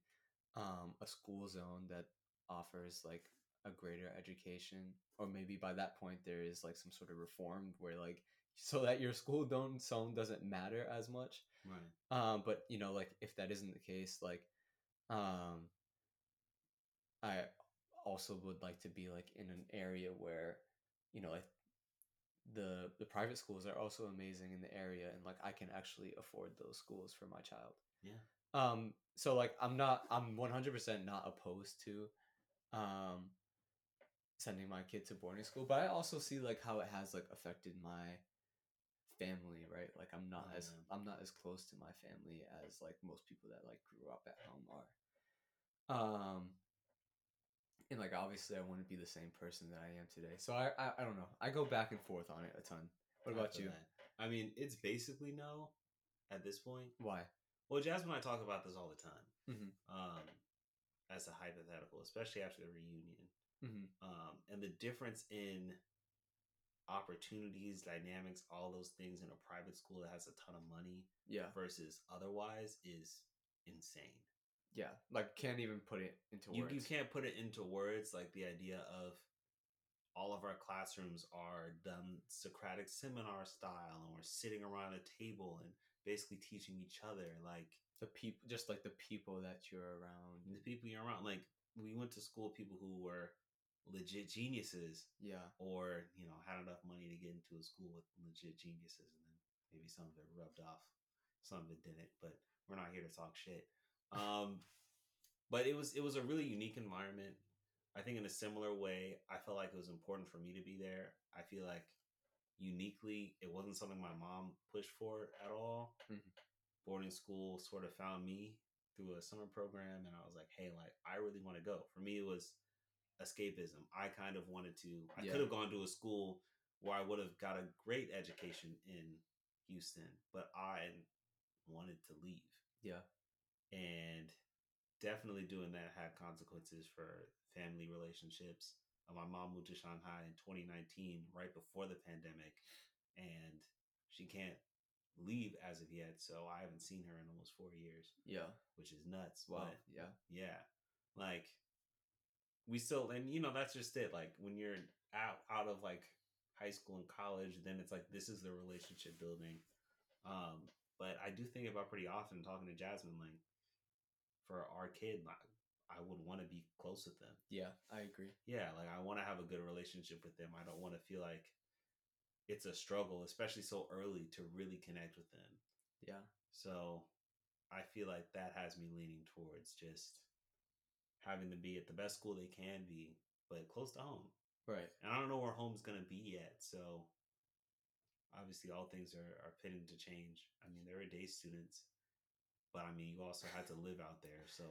um, a school zone that offers like a greater education or maybe by that point there is like some sort of reform where like so that your school don't zone doesn't matter as much Right. um but you know like if that isn't the case like um i also would like to be like in an area where you know like the the private schools are also amazing in the area and like i can actually afford those schools for my child Yeah. um so like i'm not i'm 100% not opposed to um sending my kid to boarding school but i also see like how it has like affected my family right like i'm not as i'm not as close to my family as like most people that like grew up at home are um and like obviously i want to be the same person that i am today so i i, I don't know i go back and forth on it a ton what about you that. I mean, it's basically no at this point. why Well, Jasmine and I talk about this all the time. Mhm. Um, as a hypothetical, especially after the reunion. Mm-hmm. um, and the difference in opportunities, dynamics, all those things in a private school that has a ton of money yeah versus otherwise is insane. yeah like can't even put it into You, words you can't put it into words like the idea of all of our classrooms are done Socratic seminar style and we're sitting around a table and basically teaching each other like the people just like the people that you're around the people you're around like we went to school with people who were legit geniuses yeah. or you know had enough money to get into a school with legit geniuses and then maybe some of it rubbed off some of it didn't but we're not here to talk shit. Um but it was it was a really unique environment. I think in a similar way i felt like it was important for me to be there. I feel like uniquely it wasn't something my mom pushed for at all. Mhm. boarding school sort of found me through a summer program and i was like hey like i really want to go. For me it was escapism. I kind of wanted to. I Yeah. could have gone to a school where I would have got a great education in Houston, but I wanted to leave, Yeah. and definitely doing that had consequences for family relationships. Uh, My mom moved to Shanghai in 2019, right before the pandemic, and she can't leave as of yet. So I haven't seen her in almost four years, Yeah. which is nuts. Wow. But Yeah. yeah like we still and you know that's just it like when you're out out of like high school and college then it's like this is the relationship building um but i do think about pretty often talking to jasmine like for our kid like i would want to be close with them Yeah. I agree. yeah like i want to have a good relationship with them i don't want to feel like it's a struggle especially so early to really connect with them Yeah. so I feel like that has me leaning towards just having to be at the best school they can be, but close to home. Right. And I don't know where home's going to be yet. So obviously, all things are, are pitting to change. I mean, there are a day students, but I mean, you also had to live out there. So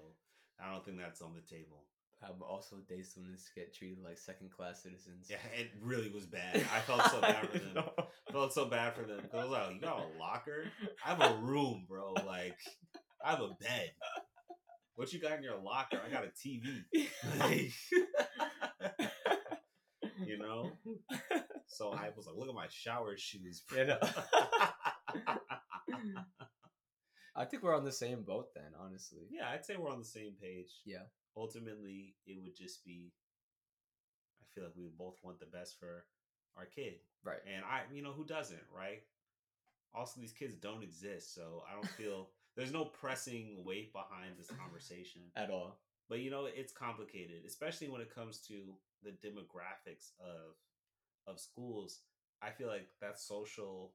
I don't think that's on the table. Um, also, day students get treated like second class citizens. Yeah, it really was bad. I felt so bad for them. No. felt so bad for them. I was like, you got a locker? I have a room, bro. Like, I have a bed. What you got in your locker? I got a TV. Like, you know? So I was like, look at my shower shoes. You know? I think we're on the same boat then, honestly. yeah, I'd say we're on the same page. Yeah. Ultimately, it would just be, I feel like we both want the best for our kid. Right. And I, you know, who doesn't, right? Also, these kids don't exist, so I don't feel there's no pressing weight behind this conversation. At all. But you know, it's complicated, especially when it comes to the demographics of of schools. I feel like that social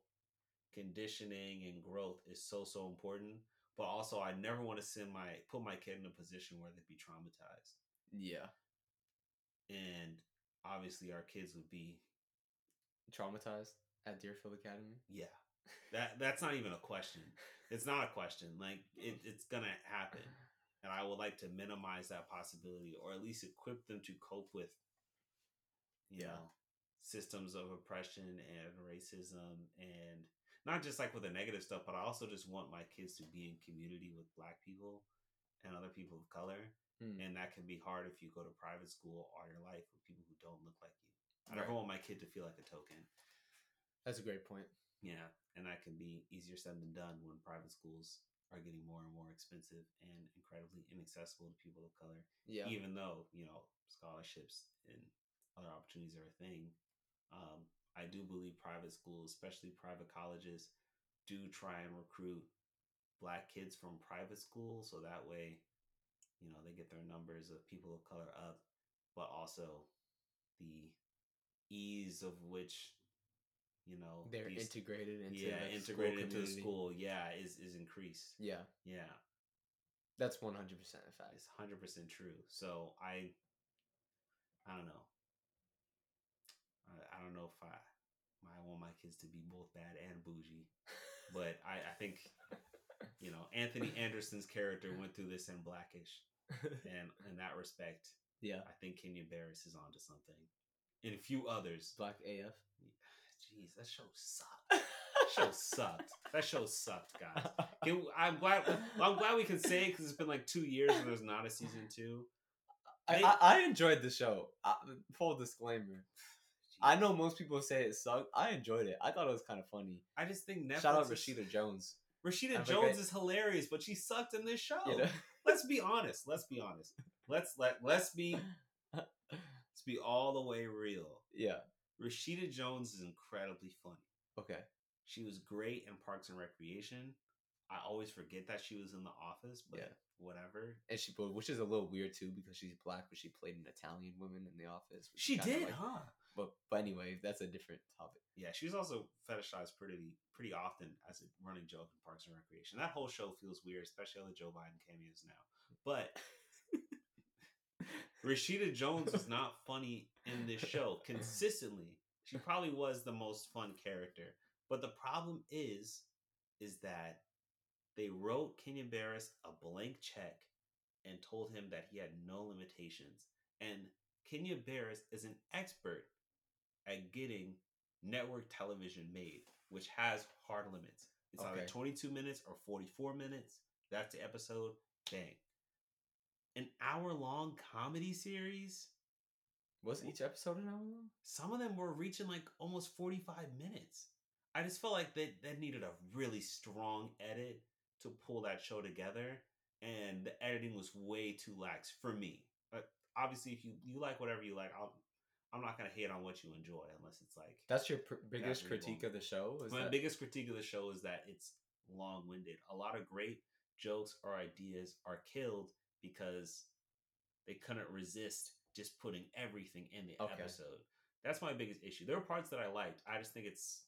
conditioning and growth is so so important. But also, I never want to send my put my kid in a position where they'd be traumatized. Yeah. And obviously, our kids would be Traumatized at Deerfield Academy. Yeah. That that's not even a question. It's not a question. Like it, it's gonna happen. And I would like to minimize that possibility or at least equip them to cope with you Yeah. know systems of oppression and racism and not just like with the negative stuff, but I also just want my kids to be in community with black people and other people of color. Hmm. And that can be hard if you go to private school all your life with people who don't look like you. I never Right. want my kid to feel like a token. That's a great point. Yeah, and that can be easier said than done when private schools are getting more and more expensive and incredibly inaccessible to people of color. Yeah. Even though you know scholarships and other opportunities are a thing, um, I do believe private schools, especially private colleges, do try and recruit black kids from private schools, so that way, you know, they get their numbers of people of color up, but also the ease of which you know They're these- integrated into yeah the integrated into the school yeah is is increased Yeah. yeah That's 100% a fact. it's 100% true so i i don't know i, I don't know if i i want my kids to be both bad and bougie but i i think you know anthony anderson's character went through this in Black-ish and in that respect yeah. i think kenya barris is onto something and a few others Black AF. Jeez that show sucked that show sucked that show sucked guys Can- I'm glad. I'm glad we can say because it's been like two years and there's not a season two. I, I, I enjoyed the show. I, full disclaimer. I know most people say it sucked. I enjoyed it. I thought it was kind of funny. I just think Netflix. Shout out Rashida Jones. Rashida I Jones forget- is hilarious, but she sucked in this show. You know? Let's be honest. Let's be honest. Let's let let's be let's be all the way real. yeah. Rashida Jones is incredibly funny. Okay. She was great in Parks and Recreation. I always forget that she was in The Office, but Yeah. whatever. And she, which is a little weird too because she's black, but she played an Italian woman in The Office. She did, like- huh? But but anyway, that's a different topic. Yeah, she was also fetishized pretty pretty often as a running joke in Parks and Recreation. That whole show feels weird, especially all the Joe Biden cameos now. But Rashida Jones is not funny in this show consistently. She probably was the most fun character. But the problem is, is that they wrote Kenya Barris a blank check and told him that he had no limitations. And Kenya Barris is an expert at getting network television made, which has hard limits. It's either Okay. 22 minutes or 44 minutes. That's the episode. Bang. An hour long comedy series. Was each episode an hour long? Some of them were reaching like almost 45 minutes. I just felt like that that needed a really strong edit to pull that show together, and the editing was way too lax for me. But obviously, if you you like whatever you like, I'll, I'm not gonna hate on what you enjoy unless it's like. That's your pr- biggest critique long. of the show. Is My that? biggest critique of the show is that it's long winded. A lot of great jokes or ideas are killed because they couldn't resist just putting everything in the Okay. episode. That's my biggest issue. There were parts that I liked. I just think it's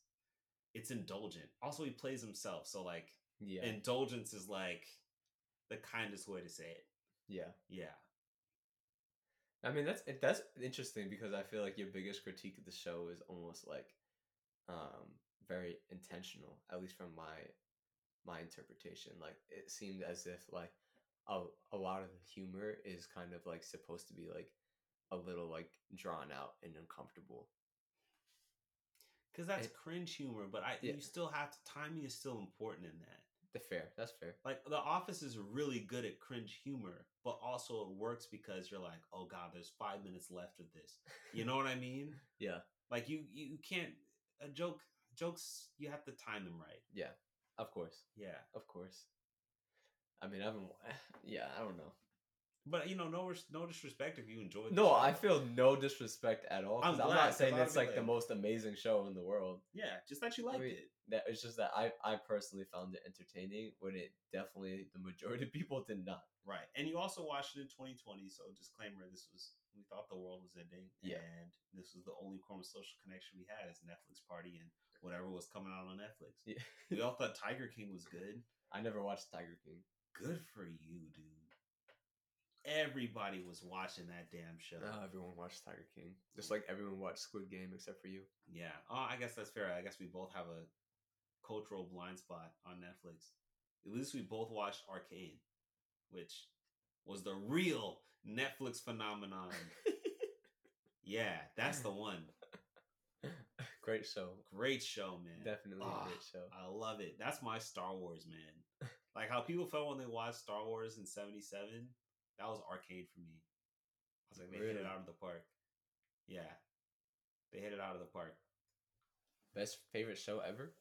it's indulgent. Also, he plays himself, so like yeah, indulgence is like the kindest way to say it. yeah. Yeah. I mean, that's it- that's interesting because I feel like your biggest critique of the show is almost like um very intentional, at least from my my interpretation. Like it seemed as if like a a lot of the humor is kind of like supposed to be like a little like drawn out and uncomfortable. Because that's It- cringe humor, but I Yeah. you still have to timing is still important in that. The fair, that's fair. Like The Office is really good at cringe humor, but also it works because you're like, oh god, there's five minutes left of this. You know what I mean? Yeah, Like you you can't a joke jokes you have to time them right. yeah, of course, Yeah. of course. I mean, I haven't. Yeah, I don't know. But you know, no no disrespect if you enjoyed the No, show. I feel no disrespect at all. I'm I'm, glad, not 'cause saying it's be like the most amazing show in the world. Yeah, just that you liked mean, it. That it's just that I I personally found it entertaining when it definitely the majority of people did not. Right. And you also watched it in 2020, so disclaimer, this was we thought the world was ending. Yeah. And this was the only form of social connection we had as Netflix party and whatever was coming out on Netflix. Yeah. We all thought Tiger King was good. I never watched Tiger King. Good for you, dude. Everybody was watching that damn show. No, everyone watched Tiger King. Just like everyone watched Squid Game except for you. Yeah. Oh, I guess that's fair. I guess we both have a cultural blind spot on Netflix. At least we both watched Arcane, which was the real Netflix phenomenon. yeah, that's the one. Great show. Great show, man. Definitely Ah, a great show. I love it. That's my Star Wars, man. Like how people felt when they watched Star Wars in 77. That was Arcane for me. I was like, they hit it out of the park. Yeah. They hit it out of the park. Best favorite show ever?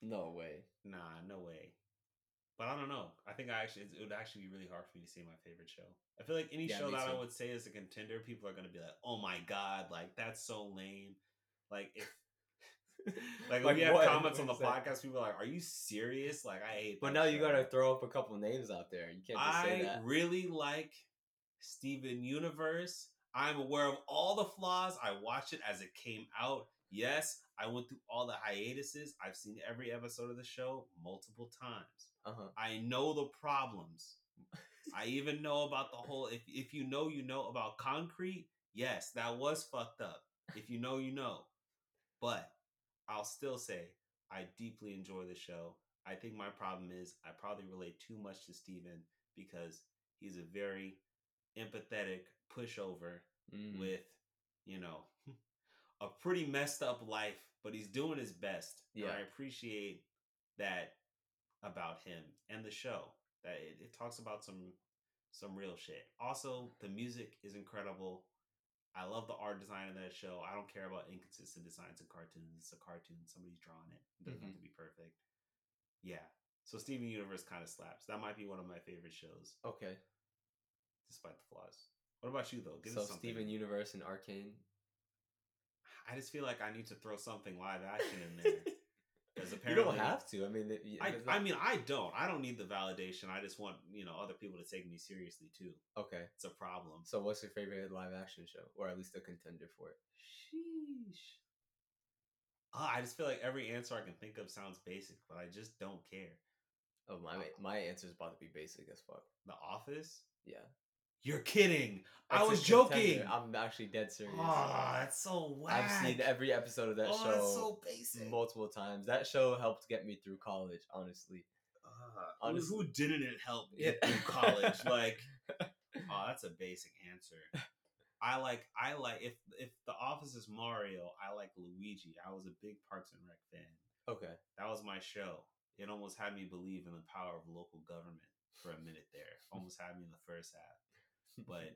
No way. Nah, no way. But I don't know. I think I actually it would actually be really hard for me to say my favorite show. I feel like any Yeah, show that I would say is a contender, people are gonna be like, "Oh my god, like that's so lame." Like if like, when we have what? comments on the podcast, people are like, "Are you serious?" Like I hate. But now you gotta throw up a couple names out there. You can't just say I that. really like Steven Universe. I'm aware of all the flaws. I watched it as it came out. Yes, I went through all the hiatuses. I've seen every episode of the show multiple times. Uh huh. I know the problems. I even know about the whole if if you know you know about concrete, yes, that was fucked up. If you know you know. But I'll still say I deeply enjoy the show. I think my problem is I probably relate too much to Steven because he's a very empathetic pushover Mm. with, you know, a pretty messed up life, but he's doing his best. And Yeah. I appreciate that about him and the show. That it, it talks about some some real shit. Also, the music is incredible. I love the art design of that show. I don't care about inconsistent designs in cartoons. It's a cartoon. Somebody's drawing it. It doesn't have mm-hmm. to be perfect. Yeah. So Steven Universe kind of slaps. That might be one of my favorite shows, Okay. despite the flaws. What about you though? Give so us something. Steven Universe and Arcane. I just feel like I need to throw something live action in there. Because you don't have to. I mean, it, I, it's I mean, I don't. I don't need the validation. I just want you know other people to take me seriously too. okay. It's a problem. So, what's your favorite live action show, or at least a contender for it? Sheesh. Ah, I just feel like every answer I can think of sounds basic, but I just don't care. Oh, my my answer is about to be basic as fuck. The Office. Yeah, You're kidding. I It's a was contender. joking. I'm actually dead serious. Ah, that's so whack. I've seen every episode of that oh, show that's so basic. multiple times. That show helped get me through college. Honestly, who- Honestly- who didn't it help Yeah. through college? Like Oh, that's a basic answer. I like I like if if the office is Mario, I like Luigi. I was a big Parks and Rec fan. Okay. That was my show. It almost had me believe in the power of local government for a minute there. Almost had me in the first half. But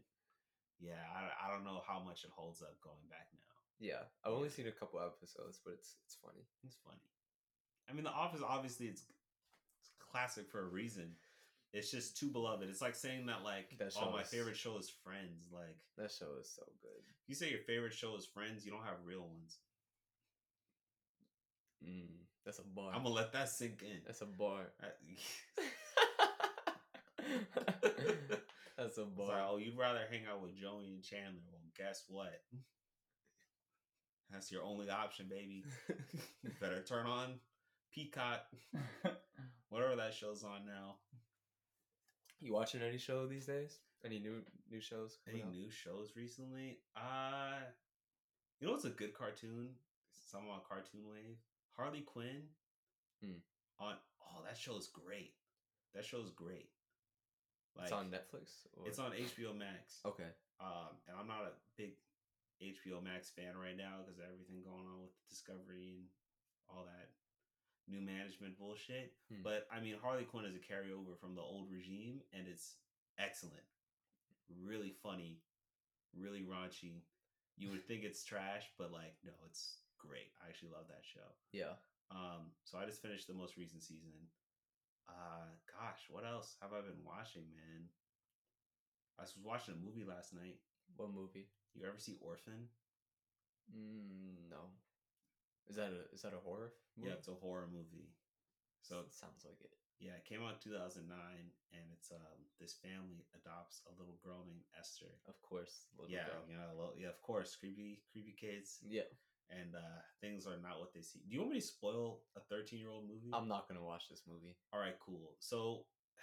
yeah, I, I don't know how much it holds up going back now. yeah, I've only seen a couple episodes, but it's it's funny. It's funny. I mean, The Office obviously it's, it's classic for a reason. It's just too beloved. It's like saying that like That oh my is- favorite show is Friends. Like That show is so good. you say your favorite show is Friends, you don't have real ones. Mm, that's a bar. I'm gonna let that sink in. That's a bar. I- that's a bar. like, oh, you'd rather hang out with Joey and Chandler. Well, guess what? That's your only option, baby. you Better turn on Peacock, whatever that show's on now. you watching any show these days? Any new new shows? Any out? new shows recently? Uh you know what's a good cartoon? Some on Cartoon Wave. Harley Quinn. Hmm. On oh, that show is great. That show is great. Like it's on Netflix. Or? It's on HBO Max. Okay. Um, and I'm not a big HBO Max fan right now because everything going on with Discovery and all that new management bullshit. Hmm. But I mean, Harley Quinn is a carryover from the old regime, and it's excellent. Really funny, really raunchy. You would think it's trash, but like, no, it's great. I actually love that show. Yeah. Um, so I just finished the most recent season. Uh, gosh, what else have I been watching, man? I was watching a movie last night. What movie? You ever see Orphan? Mm, no. Is that a is that a horror? Movie? Yeah, it's a horror movie. So it sounds like it. yeah, it came out in 2009, and it's um this family adopts a little girl named Esther. Of course. little yeah, girl. you know, well, yeah, of course, creepy, creepy kids, Yeah. And uh things are not what they see. Do you want me to spoil a 13 year old movie? I'm not gonna watch this movie. All right, cool. So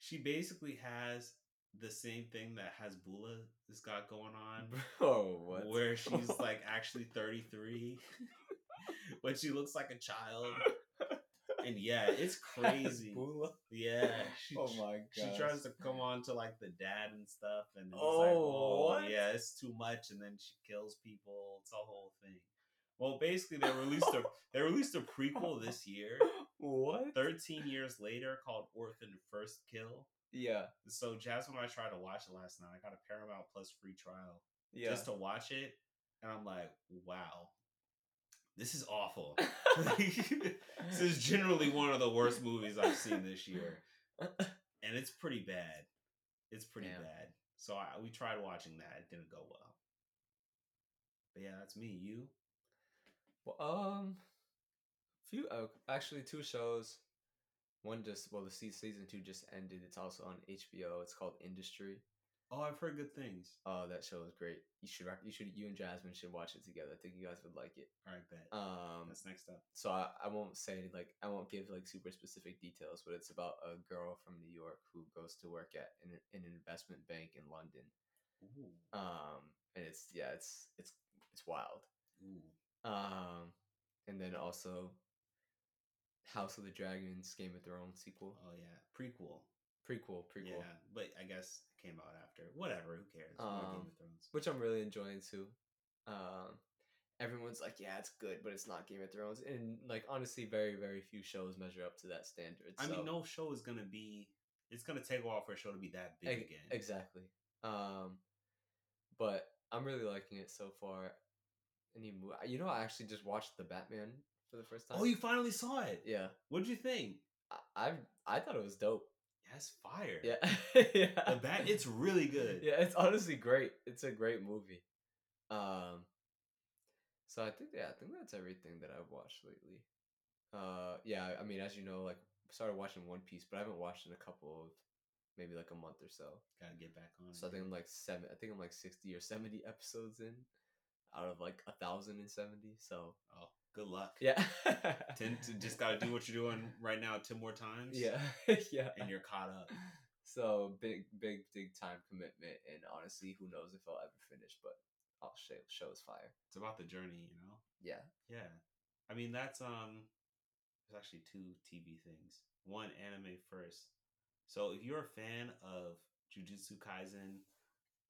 she basically has the same thing that Hasbulla has got going on. Bro, what? where she's like actually 33 but she looks like a child and yeah it's crazy Bula? yeah she, Oh my god. she tries to come on to like the dad and stuff and he's like Oh, what? yeah it's too much and then she kills people it's a whole thing well basically they released a they released a prequel this year What? 13 years later called orphan first kill Yeah. so jasmine and i tried to watch it last night i got a paramount plus free trial Yeah. just to watch it, and I'm like, wow, this is awful. this is generally one of the worst movies I've seen this year, and it's pretty bad. It's pretty Damn. bad. So I, we tried watching that; it didn't go well. But yeah, that's me. You? Well, um, few uh, actually two shows. One just well, the season two just ended. It's also on HBO. It's called Industry. Oh, I've heard good things. Oh, that show is great. You should you should you and Jasmine should watch it together. I think you guys would like it. All right, bet. Um, that's next up. so I, I won't say like I won't give like super specific details, but it's about a girl from New York who goes to work at an, an investment bank in London. Ooh, Um, and it's yeah, it's it's it's wild. ooh. Um, and then also House of the Dragons, Game of Thrones sequel, Oh yeah, prequel. Prequel, prequel, Yeah, but I guess it came out after. Whatever. Who cares? Like Game Um, of Thrones. which I'm really enjoying too. Um, everyone's like, yeah, it's good, but it's not Game of Thrones, and like honestly, very very few shows measure up to that standard. I so- mean, no show is gonna be. It's gonna take a while for a show to be that big Ex- again. Exactly. Um, but I'm really liking it so far. Any mo- you know, I actually just watched the Batman for the first time. Oh, you finally saw it. yeah. What'd you think? I I, I thought it was dope. Yes, fire. Yeah, yeah. The bat. It's really good. yeah, it's honestly great. It's a great movie. Um, so I think yeah, I think that's everything that I've watched lately. Uh, yeah, I mean, as you know, like started watching One Piece, but I haven't watched in a couple of maybe like a month or so. Gotta get back on. So I think I'm like seven. I think I'm like sixty or seventy episodes in, out of like a thousand and seventy. So Oh, good luck. yeah, Ten to just gotta do what you're doing right now ten more times. yeah, yeah. And you're caught up. So big, big, big time commitment, and honestly, who knows if I'll ever finish? But I'll show show is fire. It's about the journey, you know. Yeah, Yeah. I mean, that's um. There's actually two TV things. One anime first. So if you're a fan of Jujutsu Kaisen,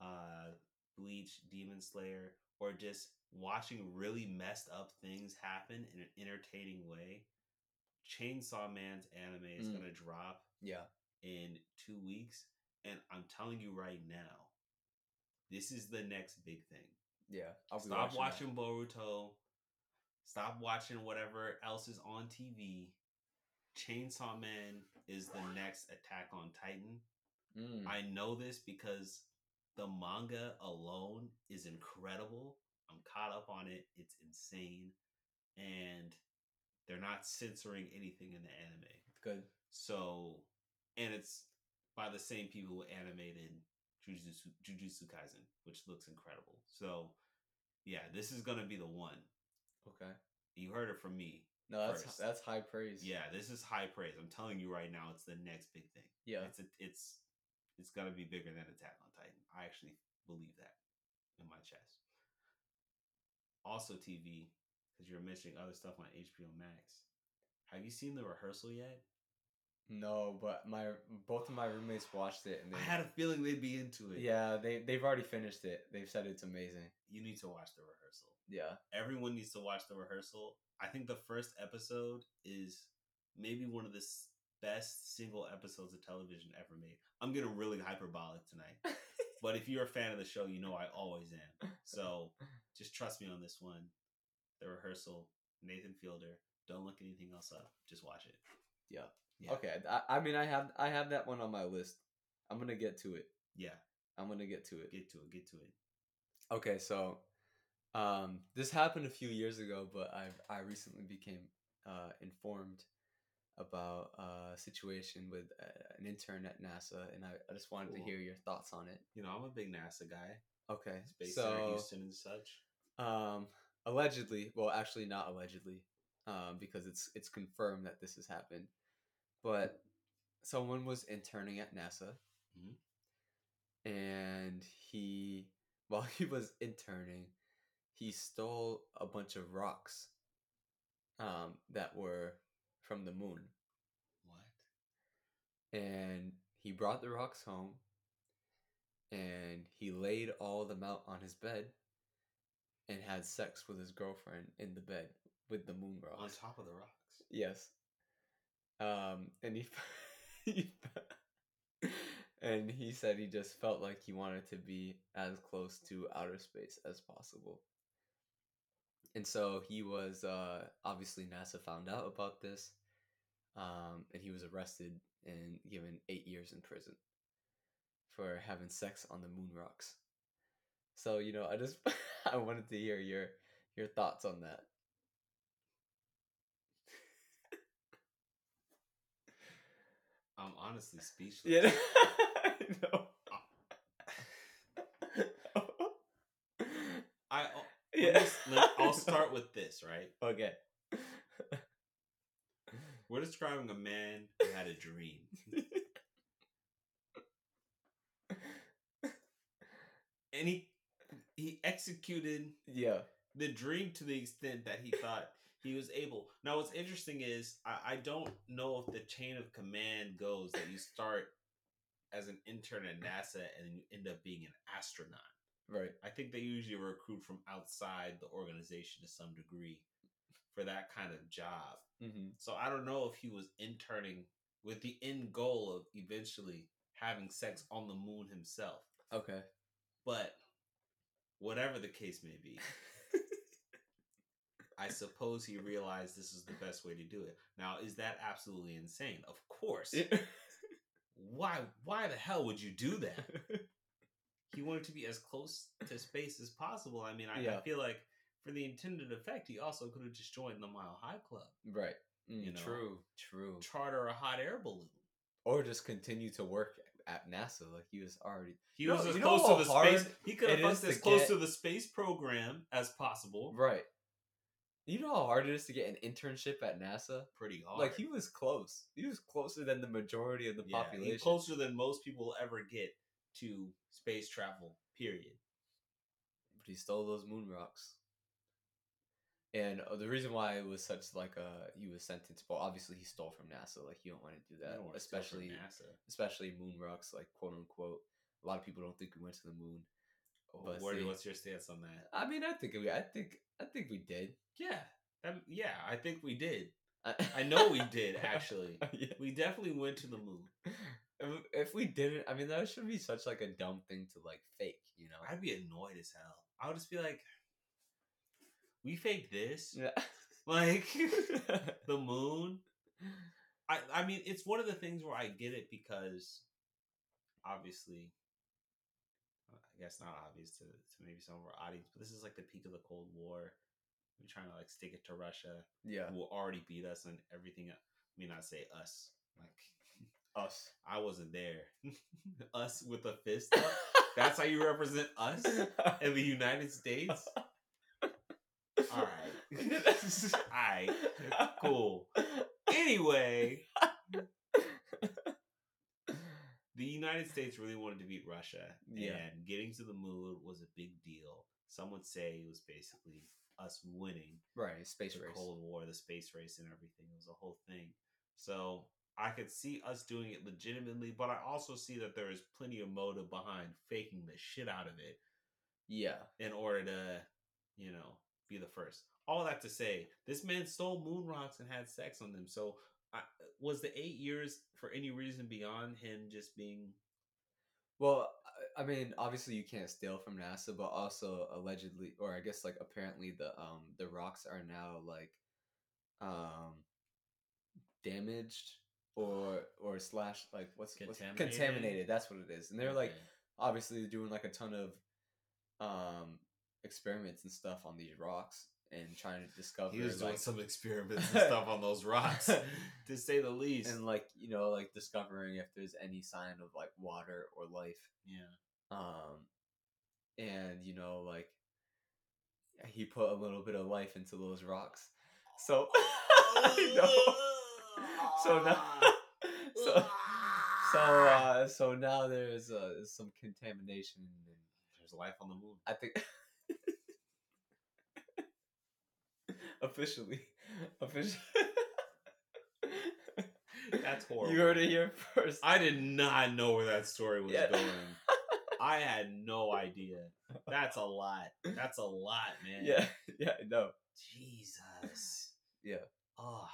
uh, Bleach, Demon Slayer, or just watching really messed up things happen in an entertaining way, Chainsaw Man's anime is Mm. gonna drop Yeah. in two weeks, and I'm telling you right now, this is the next big thing. Yeah. I'll Stop that. watching Boruto. Stop watching whatever else is on TV. Chainsaw Man is the next Attack on Titan. Mm. I know this because the manga alone is incredible. I'm caught up on it. It's insane. And they're not censoring anything in the anime. Good. So, and it's by the same people who animated Jujutsu, Jujutsu Kaisen, which looks incredible. So, yeah, this is gonna be the one. Okay. You heard it from me. No, that's First. that's high praise. Yeah, this is high praise. I'm telling you right now, it's the next big thing. Yeah. It's a, it's it's gonna be bigger than Attack on Titan. I actually believe that in my chest. Also, TV, because you're mentioning other stuff on HBO Max. Have you seen the rehearsal yet? No, but my both of my roommates watched it and they I had a feeling they'd be into it. Yeah, they they've already finished it. They've said it's amazing. you need to watch the rehearsal. Yeah. Everyone needs to watch the rehearsal. I think the first episode is maybe one of the best single episodes of television ever made. I'm getting really hyperbolic tonight, but if you're a fan of the show, you know I always am. So just trust me on this one. The rehearsal, Nathan Fielder. Don't look anything else up. Just watch it. Yeah. Yeah. Okay. I, I mean I have I have that one on my list. I'm gonna get to it. Yeah, I'm gonna get to it. get to it. Get to it. Okay, so um, this happened a few years ago, but I I recently became uh, informed about a situation with uh, an intern at NASA, and I, I just wanted to hear your thoughts on it. You know, I'm a big NASA guy. Okay, so Houston and such. um, allegedly, well, actually not allegedly, um, because it's it's confirmed that this has happened, but someone was interning at NASA, Mhm. and he, while he was interning, he stole a bunch of rocks, um, that were from the moon, What? and he brought the rocks home, and he laid all of them out on his bed, and had sex with his girlfriend in the bed with the moon rocks. On top of the rocks. Yes. Um, and he, he and he said he just felt like he wanted to be as close to outer space as possible. And so he was uh, obviously NASA found out about this, um, and he was arrested and given eight years in prison for having sex on the moon rocks. So you know, I just I wanted to hear your your thoughts on that. I'm honestly speechless. Yeah, I know. I yeah. let me s- I'll start with this, right? Okay. We're describing a man who had a dream. And he he executed Yeah. the dream to the extent that he thought he was able. Now what's interesting is I, I don't know if the chain of command goes that you start as an intern at NASA and you end up being an astronaut. Right. I think they usually recruit from outside the organization to some degree for that kind of job. Mm-hmm. So I don't know if he was interning with the end goal of eventually having sex on the moon himself. Okay. But whatever the case may be, I suppose he realized this is the best way to do it. Now, is that absolutely insane? Of course. Why why the hell would you do that? he wanted to be as close to space as possible. I mean, I, I feel like for the intended effect, he also could have just joined the Mile High Club, right. Mm, You know. True. True. charter a hot air balloon. Or just continue to work at NASA like he was already. He was know- as close to the space. He could have fucked as close get- to the space program as possible. Right. You know how hard it is to get an internship at NASA? Pretty hard. Like he was close. He was closer than the majority of the yeah, population. closer than most people will ever get to space travel. Period. But he stole those moon rocks. And uh, the reason why it was such like a he was sentenced, well, obviously he stole from NASA. Like you don't want to do that, don't wanna steal from especially NASA. especially moon rocks, like quote unquote. A lot of people don't think we went to the moon. But Where, see- what's your stance on that? I mean, I think we, I think, I think we did. Yeah, yeah, I think we did. I, I know we did actually. yeah. We definitely went to the moon. If, if we didn't, I mean, that should be such like a dumb thing to like fake, you know? I'd be annoyed as hell. I would just be like, "We faked this, yeah. like the moon." I I mean, it's one of the things where I get it because obviously, uh, I guess not obvious to to maybe some of our audience, but this is like the peak of the Cold War. We're trying to like stick it to Russia, yeah. who will already beat us and everything. I mean, I say us like Us. I wasn't there. us with a fist up. That's how you represent us in the United States. All right, all right, cool. Anyway, the United States really wanted to beat Russia, Yeah. and getting to the moon was a big deal. Some would say it was basically us winning Right, space the race. Cold War, the space race, and everything. It was a whole thing. So I could see us doing it legitimately, but I also see that there is plenty of motive behind faking the shit out of it Yeah. in order to, you know, be the first. All that to say, this man stole moon rocks and had sex on them. So I, was the eight years for any reason beyond him just being? Well, I I mean, obviously you can't steal from NASA, but also allegedly, or I guess like apparently the um the rocks are now like um damaged or or slash like what's what's- Contaminated? contaminated. That's what it is, and they're like Okay. obviously doing like a ton of um experiments and stuff on these rocks and trying to discover he was doing like, some experiments and stuff on those rocks, to say the least. and like you know like discovering if there's any sign of like water or life yeah. um and you know like he put a little bit of life into those rocks so I know. So now so so uh so now there's uh some contamination and There's life on the moon. i think officially officially That's horrible. you heard it here first I did not know where that story was Yeah. going. I had no idea. That's a lot. That's a lot, man. yeah yeah no Jesus. Yeah. Oh,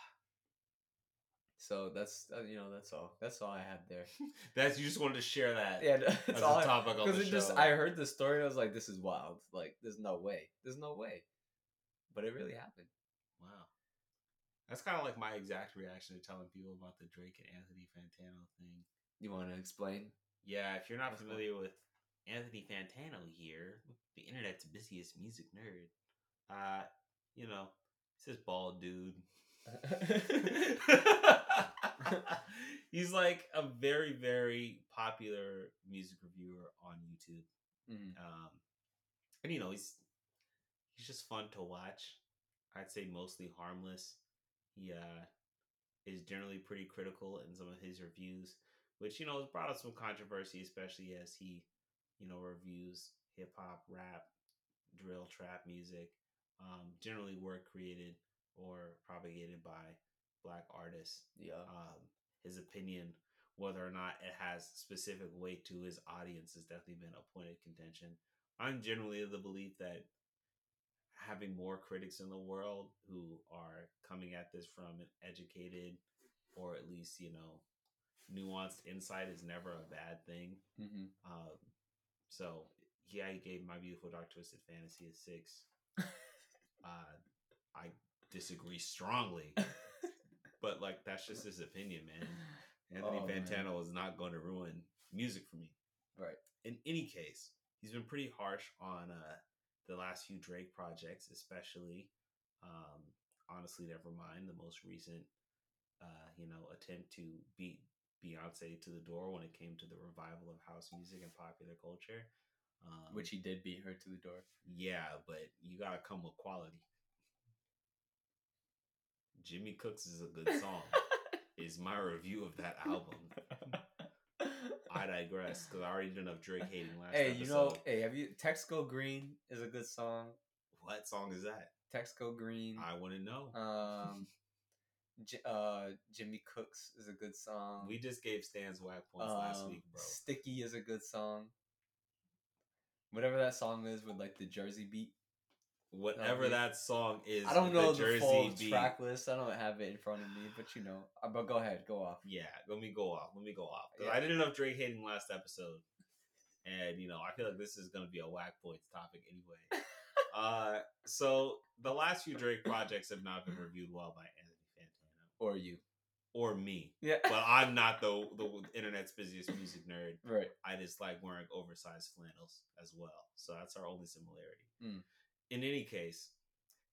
so that's uh, you know that's all that's all i had there that's you just wanted to share that. yeah that's As a all I- topic on Because the it just. I heard the story. and I was like, "This is wild! Like, there's no way. There's no way." But it really happened. Wow. That's kind of like my exact reaction to telling people about the Drake and Anthony Fantano thing. You want to explain? Yeah, if you're not familiar with Anthony Fantano here, the internet's busiest music nerd, uh, you know, it's this bald dude. He's like a very, very popular music reviewer on YouTube. Mhm. Um, and you know, he's he's just fun to watch. I'd say mostly harmless. He uh, is generally pretty critical in some of his reviews, which you know has brought up some controversy, especially as he, you know, reviews hip hop, rap, drill, trap music, um, generally work created or propagated by black artists Yeah. um, his opinion, whether or not it has specific weight to his audience, has definitely been a point of contention. I'm generally of the belief that having more critics in the world who are coming at this from an educated or at least, you know, nuanced insight is never a bad thing. hmm Um, so, yeah, he gave My Beautiful Dark Twisted Fantasy a six. uh, I disagree strongly but like that's just his opinion, man. Anthony Oh, man. Fantano is not going to ruin music for me. Right. In any case, he's been pretty harsh on uh, the last few Drake projects, especially. Um, honestly, never mind the most recent, uh, you know, attempt to beat Beyonce to the door when it came to the revival of house music and popular culture. Um, Which he did beat her to the door. yeah, but you gotta come with quality. Jimmy Cooks is a good song. is my review of that album. I digress because I already did enough Drake hating last week. hey, episode. you know, hey, have you Texts Go Green is a good song. What song is that? Texts Go Green. I want to know. Um, J- uh, Jimmy Cooks is a good song. we just gave Stan's whack points last Um, week, bro. Sticky is a good song. Whatever that song is with like the Jersey beat. Whatever beat. that song is, I don't know the Jersey full beat. track list. I don't have it in front of me, but you know. Uh, but go ahead, go off. Yeah, let me go off. Let me go off. Yeah. I did enough Drake hating last episode, and you know I feel like this is gonna be a whack points topic anyway. uh, so the last few Drake projects have not been reviewed well by Anthony Fantano Or you. or me. Yeah. But I'm not the the internet's busiest music nerd. right. I just like wearing oversized flannels as well. So that's our only similarity. Mm. In any case,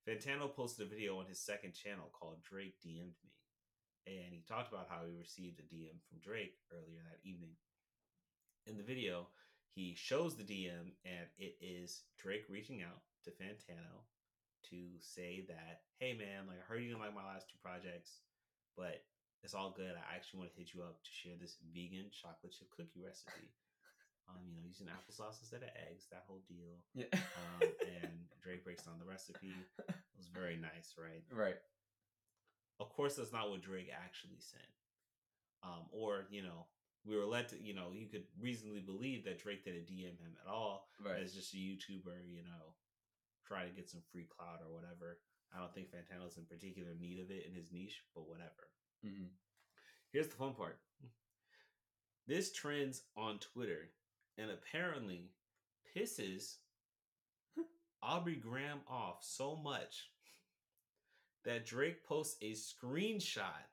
Fantano posted a video on his second channel called Drake DM'd Me. And he talked about how he received a DM from Drake earlier that evening. In the video, he shows the DM, and it is Drake reaching out to Fantano to say that, hey man, like I heard you didn't like my last two projects, but it's all good. I actually want to hit you up to share this vegan chocolate chip cookie recipe. Um, you know, using applesauce instead of eggs, that whole deal. Yeah. Um, and Drake breaks down the recipe. It was very nice, right? right. Of course, that's not what Drake actually sent. Um, or, you know, we were led to, you know, you could reasonably believe that Drake didn't DM him at all Right. as just a YouTuber, you know, try to get some free clout or whatever. I don't think Fantano's in particular need of it in his niche, but whatever. Mhm. Here's the fun part. This trends on Twitter and apparently pisses Aubrey Graham off so much that Drake posts a screenshot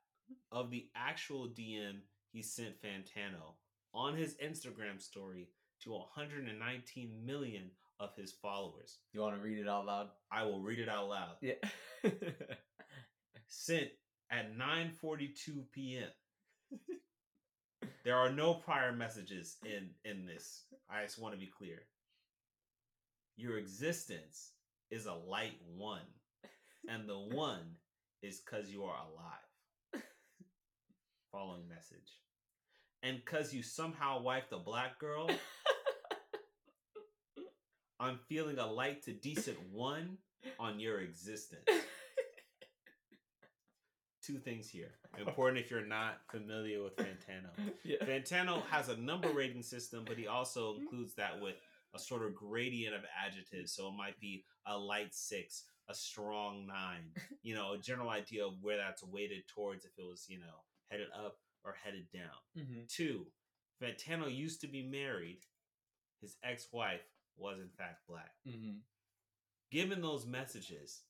of the actual DM he sent Fantano on his Instagram story to 119 million of his followers. You want to read it out loud? I will read it out loud. Yeah. Sent at 9:42 p.m. There are no prior messages in in this. I just want to be clear. Your existence is a light one, and the one is cuz you are alive. Following message. And cuz you somehow wiped a black girl, I'm feeling a light to decent one on your existence. Two things here. Important if you're not familiar with Fantano. yeah. Fantano has a number rating system, but he also includes that with a sort of gradient of adjectives. So it might be a light six, a strong nine, you know, a general idea of where that's weighted towards if it was, you know, headed up or headed down. Mm-hmm. Two, Fantano used to be married. His ex wife was, in fact, black. Mm-hmm. Given those messages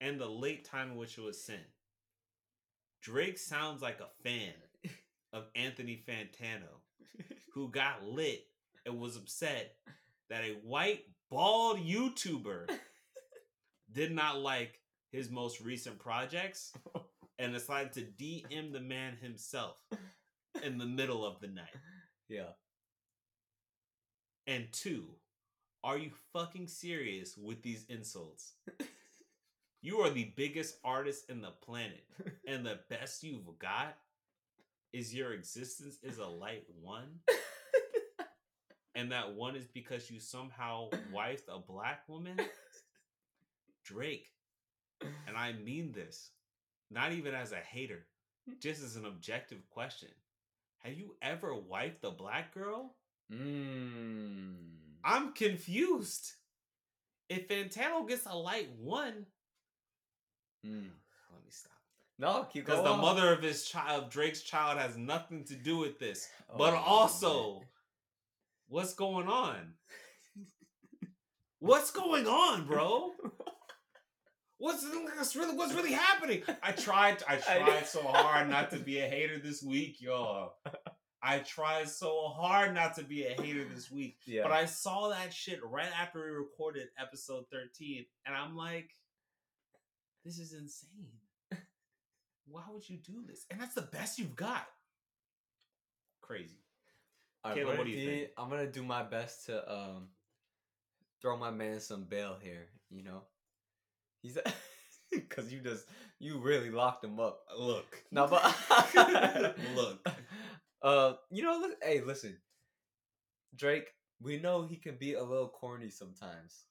and the late time in which it was sent, Drake sounds like a fan of Anthony Fantano, who got lit and was upset that a white, bald YouTuber did not like his most recent projects and decided to DM the man himself in the middle of the night. Yeah. And two, are you fucking serious with these insults? You are the biggest artist in the planet, and the best you've got is your existence is a light one, and that one is because you somehow wifed a black woman? Drake, and I mean this, not even as a hater, just as an objective question. Have you ever wifed a black girl? Mm. I'm confused. If Fantano gets a light one, Mm. let me stop. No, keep Because the mother of his child, Drake's child, has nothing to do with this. Oh, but man. also, what's going on? What's going on, bro? What's really what's really happening? I tried I I- tried so hard not to be a hater this week, y'all. I tried so hard not to be a hater this week. yeah. But I saw that shit right after we recorded episode 13, and I'm like, this is insane. Why would you do this? And that's the best you've got. Crazy. All Caleb, what what do you I did- think? I'm gonna do my best to um throw my man some bail here. You know, he's because you just you really locked him up. Look. No, but Look. Uh, you know, look, hey, listen, Drake. We know he can be a little corny sometimes,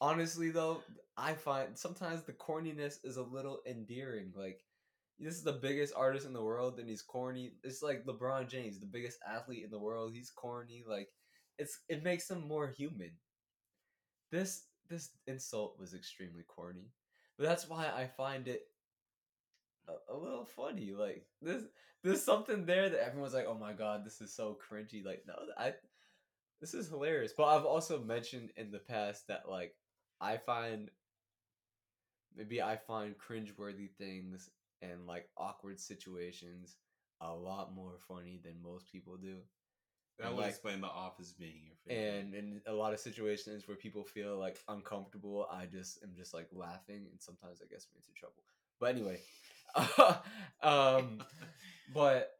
honestly though, I find sometimes the corniness is a little endearing. Like this is the biggest artist in the world and he's corny. It's like LeBron James, the biggest athlete in the world. He's corny. Like it's it makes him more human. This this insult was extremely corny, but that's why I find it a, a little funny. Like this there's something there that everyone's like, "Oh my god, this is so cringy." Like no, I this is hilarious. But I've also mentioned in the past that like I find maybe I find cringeworthy things and like awkward situations a lot more funny than most people do. That And, would like, explain the office being your favorite. and in a lot of situations where people feel like uncomfortable, I just am just like laughing, and sometimes I gets me into trouble. But anyway, um, but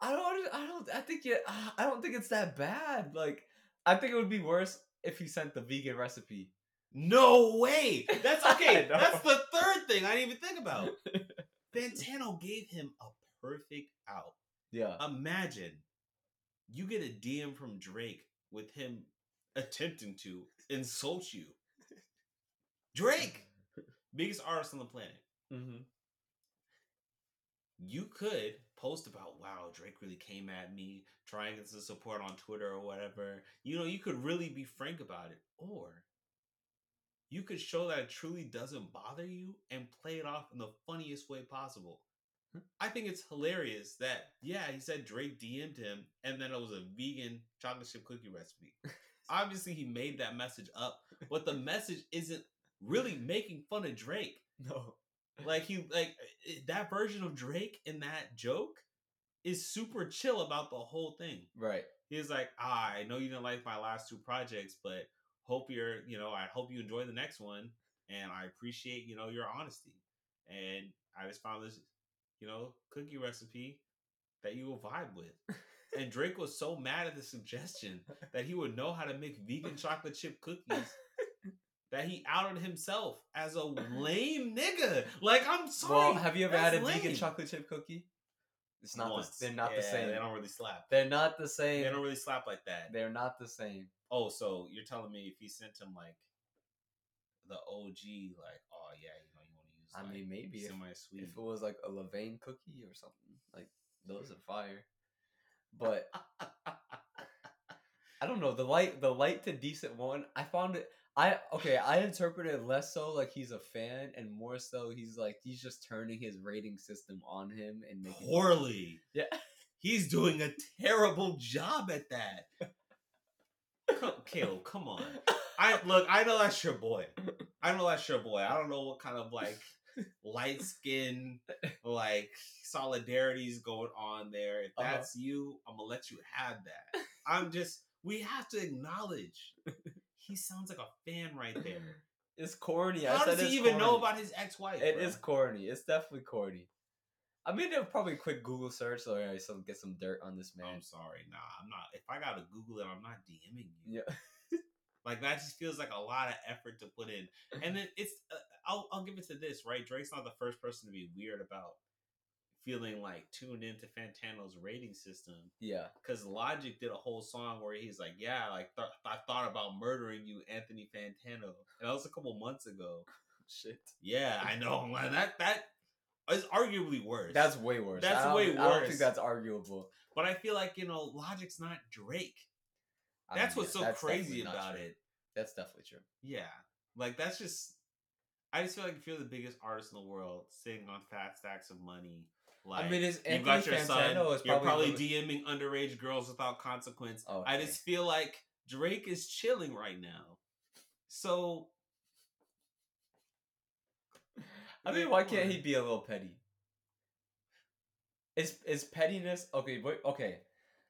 I don't, I don't, I think it, I don't think it's that bad. Like, I think it would be worse if he sent the vegan recipe. no way. That's okay. That's the third thing I didn't even think about. Fantano gave him a perfect out. Yeah, Imagine you get a DM from Drake with him attempting to insult you. Drake, biggest artist on the planet. mm-hmm. You could post about, wow, Drake really came at me, trying to get some support on Twitter or whatever. You know, you could really be frank about it. Or you could show that it truly doesn't bother you and play it off in the funniest way possible. Hmm. I think it's hilarious that yeah, he said Drake DM'd him and then it was a vegan chocolate chip cookie recipe. Obviously, he made that message up, but the message isn't really making fun of Drake. no, Like he like that version of Drake in that joke is super chill about the whole thing. right. He's like, ah, I know you didn't like my last two projects, but hope you're, you know, I hope you enjoy the next one, and I appreciate, you know, your honesty. And I just found this, you know, cookie recipe that you will vibe with. And Drake was so mad at the suggestion that he would know how to make vegan chocolate chip cookies that he outed himself as a lame nigga. Like, I'm sorry. Well, have you ever had a vegan chocolate chip cookie? It's not. The, they're not the same. They don't really slap. They're not the same. They don't really slap like that. They're not the same. Oh, so you're telling me if he sent him like the OG, like, oh yeah, you know, you want to use. I like, mean, maybe if, semi sweet. if it was like a Levain cookie or something, like those are fire. But I don't know the light, the light to decent one. I found it. I okay. I interpreted it less so like he's a fan, and more so he's like he's just turning his rating system on him and making poorly. Yeah. He's doing a terrible job at that. Come, Caleb, come on. I look. I know that's your boy. I know that's your boy. I don't know what kind of like light skin like solidarities going on there. If Uh-huh. that's you, I'm gonna let you have that. I'm just. We have to acknowledge. He sounds like a fan right there. It's corny. I How said does he even know about his ex-wife? It bro? is corny. It's definitely corny. I mean, they'll probably quick Google search so I some get some dirt on this man. I'm sorry. Nah, I'm not. If I gotta Google it, I'm not DMing you. Yeah. Like that just feels like a lot of effort to put in. And then it's. Uh, I'll I'll give it to this right. Drake's not the first person to be weird about feeling like tuned into Fantano's rating system. Yeah. Because Logic did a whole song where he's like, "Yeah, like th- I thought about murdering you, Anthony Fantano," and that was a couple months ago. Shit. Yeah, I know. Man, that that is arguably worse. That's way worse. That's way don't- I don't think that's arguable. But I feel like you know, Logic's not Drake. I That's mean, what's yeah, so that's crazy about it. That's definitely true. Yeah, like that's just. I just feel like if you're the biggest artist in the world, sitting on fat stacks of money, like I mean, is you've got your Fantano son, is you're probably, probably DMing underage girls without consequence. Oh, I just feel like Drake is chilling right now. So I mean, eh, why can't he be a little petty? Is is pettiness okay? Wait, okay.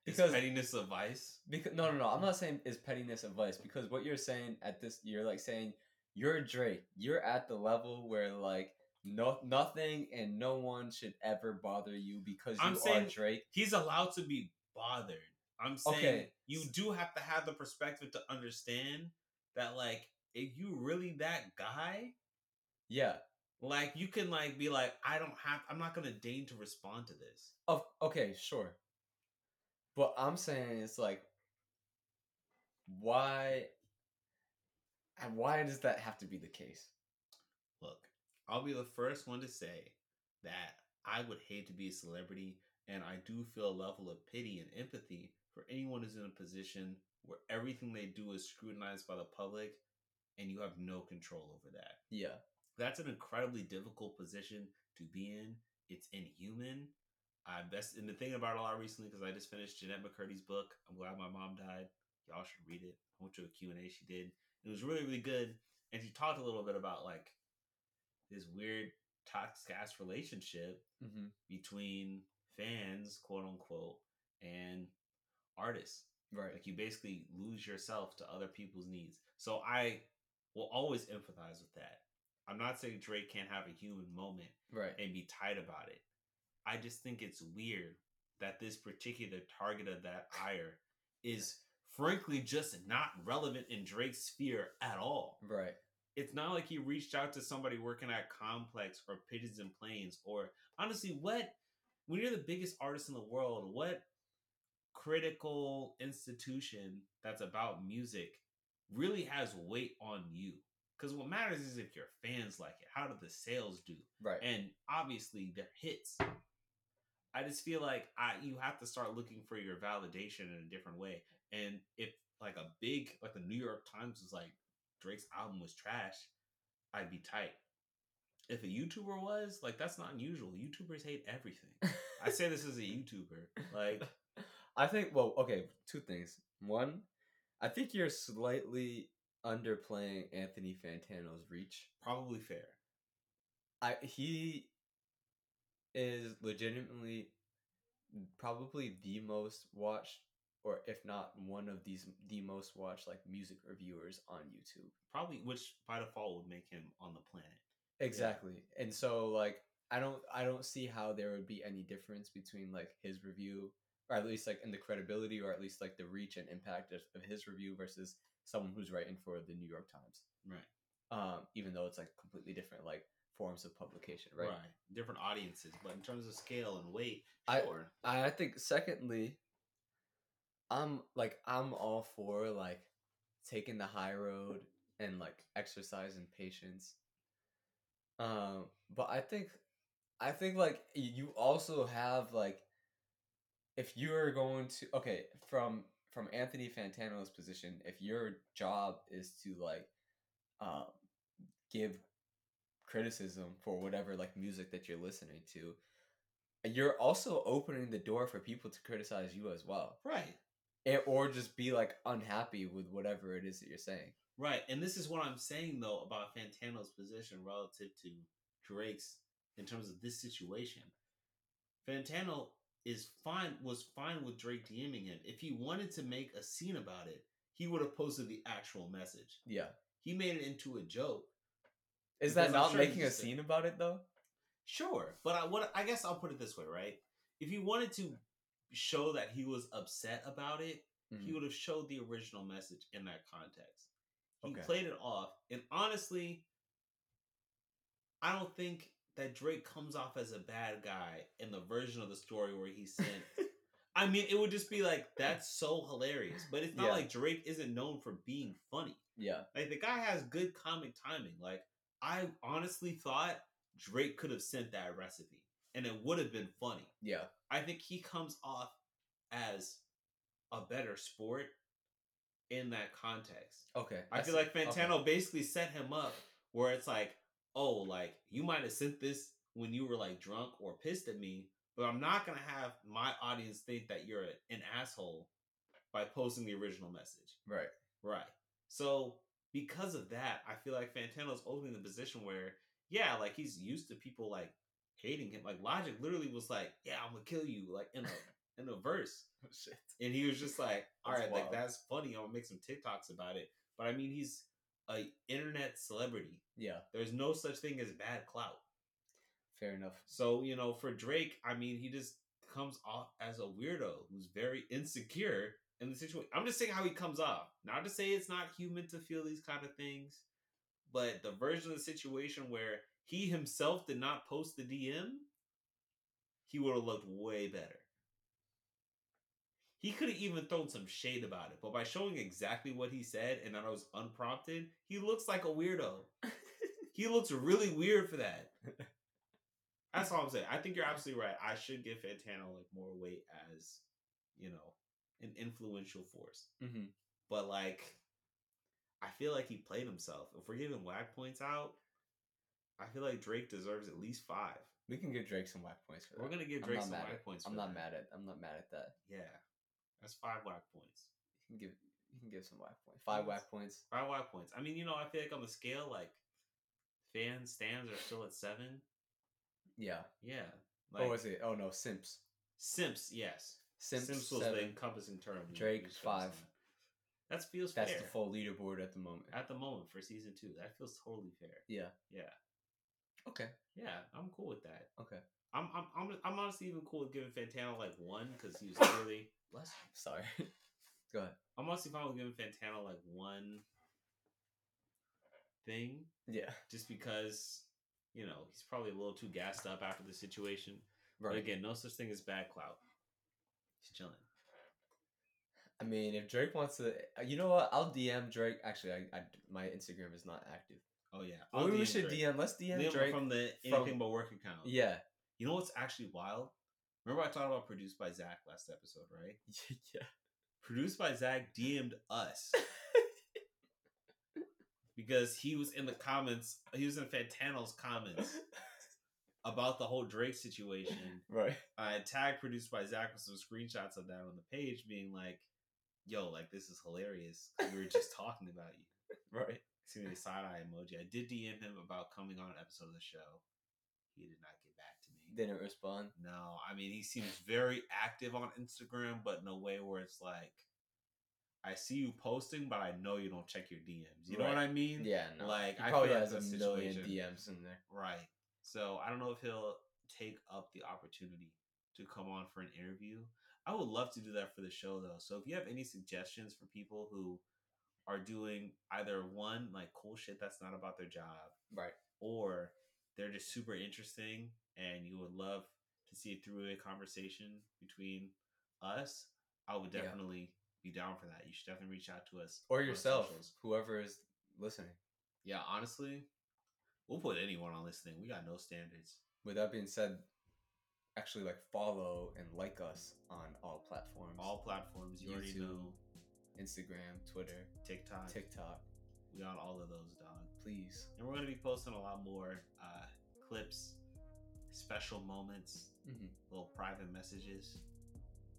is Because pettiness a vice? because no no no, I'm not saying is pettiness advice because what you're saying at this, you're like saying you're Drake. You're at the level where like no nothing and no one should ever bother you because you I'm are saying- Drake. He's allowed to be bothered. I'm saying Okay. you do have to have the perspective to understand that, like, if you really that guy, Yeah. like, you can like be like, I don't have, I'm not gonna deign to respond to this. Of okay, sure. But I'm saying it's like why And why does that have to be the case? Look, I'll be the first one to say that I would hate to be a celebrity, and I do feel a level of pity and empathy for anyone who's in a position where everything they do is scrutinized by the public and you have no control over that. Yeah. That's an incredibly difficult position to be in. It's inhuman. I best and the thing about it a lot recently because I just finished Jennette McCurdy's book. I'm glad my mom died. Y'all should read it. I went to a Q and A she did. It was really really good, and she talked a little bit about like this weird toxic ass relationship Mm-hmm. between fans, quote unquote, and artists. Right. Like you basically lose yourself to other people's needs. So I will always empathize with that. I'm not saying Drake can't have a human moment Right. and be tight about it. I just think it's weird that this particular target of that ire is frankly just not relevant in Drake's sphere at all. Right. It's not like he reached out to somebody working at Complex or Pigeons and Planes or honestly, what when you're the biggest artist in the world, what critical institution that's about music really has weight on you? Because what matters is if your fans like it. How do the sales do? Right. and obviously they're hits. I just feel like I you have to start looking for your validation in a different way. And if like a big like the New York Times was like Drake's album was trash, I'd be tight. If a YouTuber was like that's not unusual. YouTubers hate everything. I say this as a YouTuber. Like I think well, okay, two things. One, I think you're slightly underplaying Anthony Fantano's reach. probably fair. I he is legitimately probably the most watched or if not one of these the most watched like music reviewers on YouTube. Probably which by default would make him on the planet. Exactly. And so like I don't I don't see how there would be any difference between like his review or at least like in the credibility or at least like the reach and impact of, of his review versus someone who's writing for the New York Times. Right. Um even though it's like completely different like forms of publication, right? Different audiences. But in terms of scale and weight, I- sure. I I think secondly I'm like I'm all for like taking the high road and like exercising patience. Um but I think I think like you also have like if you're going to okay, from from Anthony Fantano's position, if your job is to like um give criticism for whatever like music that you're listening to, you're also opening the door for people to criticize you as well right. Or just be like unhappy with whatever it is that you're saying Right, and this is what I'm saying though about Fantano's position relative to Drake's in terms of this situation. Fantano is fine was fine with Drake DMing him. If he wanted to make a scene about it, he would have posted the actual message. yeah He made it into a joke. is that not sure making a scene about it though Sure, but I what I guess I'll put it this way, right? If he wanted to show that he was upset about it, he Mhm. would have showed the original message in that context. He Okay. played it off, and honestly, I don't think that Drake comes off as a bad guy in the version of the story where he sent. I mean, it would just be like that's so hilarious, but it's not Yeah. like Drake isn't known for being funny. yeah Like the guy has good comic timing. Like I honestly thought Drake could have sent that recipe, and it would have been funny. yeah I think he comes off as a better sport in that context. okay I feel see. like Okay. Fantano basically set him up where it's like, oh, like you might have sent this when you were like drunk or pissed at me, but I'm not gonna have my audience think that you're an asshole by posting the original message. right Right. So because of that, I feel like Fantano's opening the position where, yeah, like he's used to people like hating him. Like Logic literally was like, "Yeah, I'm gonna kill you," like in a in a verse, oh, shit and he was just like, "All That's right, like that's funny. I'm gonna make some TikToks about it." But I mean, he's a internet celebrity. yeah There's no such thing as bad clout. fair enough So you know, for Drake, I mean, he just comes off as a weirdo who's very insecure in the situation. I'm just saying how he comes off. Not to say it's not human to feel these kind of things, but the version of the situation where he himself did not post the DM, he would have looked way better. he could have even thrown some shade about it, but by showing exactly what he said and that I was unprompted, he looks like a weirdo. he looks really weird for that. That's all I'm saying. I think you're absolutely right. I should give Fantano like more weight as, you know, an influential force. Mm-hmm. But like, I feel like he played himself. If we're giving whack points out, I feel like Drake deserves at least five. We can give Drake some whack points for that. We're gonna give Drake some whack at- points. I'm for not that. mad at. I'm not mad at that. Yeah, that's five whack points. You can give. You can give some whack points. Five whack points. Five whack points. I mean, you know, I feel like on the scale, like fan stands are still at seven. Yeah. Yeah. Like, oh, was it? Oh no, Simps. Simps? Yes. Simps, Simps was seven. the encompassing term. Drake, five. That feels fair. That's fair. the full leaderboard at the moment. At the moment for season two, that feels totally fair. yeah. Yeah. Okay. Yeah, I'm cool with that. Okay. I'm I'm I'm, I'm honestly even cool with giving Fantano like one because he was clearly. Bless you. Sorry. Go ahead. I'm honestly fine with giving Fantano like one thing, Yeah. just because you know he's probably a little too gassed up after the situation. But Right. again, no such thing as bad clout. He's chilling. I mean, if Drake wants to, uh, you know what? I'll DM Drake. Actually, I, I my Instagram is not active. Oh yeah, Well, I'll we DM should Drake. DM. Let's DM Drake. from the from- anything but work account. yeah. You know what's actually wild? Remember I talked about produced by Zach last episode, right? yeah. Produced by Zach DM'd us because he was in the comments. He was in Fantano's comments about the whole Drake situation. Right. I tagged produced by Zach with some screenshots of that on the page, being like, "Yo, like this is hilarious. We were just talking about you." Right. See the side eye emoji. I did DM him about coming on an episode of the show. He did not get back to me. Didn't respond. No, I mean he seems very active on Instagram, but in a way where it's like, I see you posting, but I know you don't check your DMs. You know what I mean? Yeah. No. Like he I probably has a the million DMs in there. Right. So I don't know if he'll take up the opportunity to come on for an interview. I would love to do that for the show though. So if you have any suggestions for people who are doing either one like cool shit that's not about their job Right. or they're just super interesting and you would love to see a three-way conversation between us, I would Yeah. definitely be down for that. You should definitely reach out to us Or yourself, whoever is listening. Yeah, honestly, we'll put anyone on this thing. We got no standards. With that being said, actually like follow and like us on all platforms. All platforms, you already YouTube, know. Instagram, Twitter, TikTok, TikTok. we on all of those, dog. Please. And we're gonna be posting a lot more uh, clips, special moments, Mm-hmm. little private messages.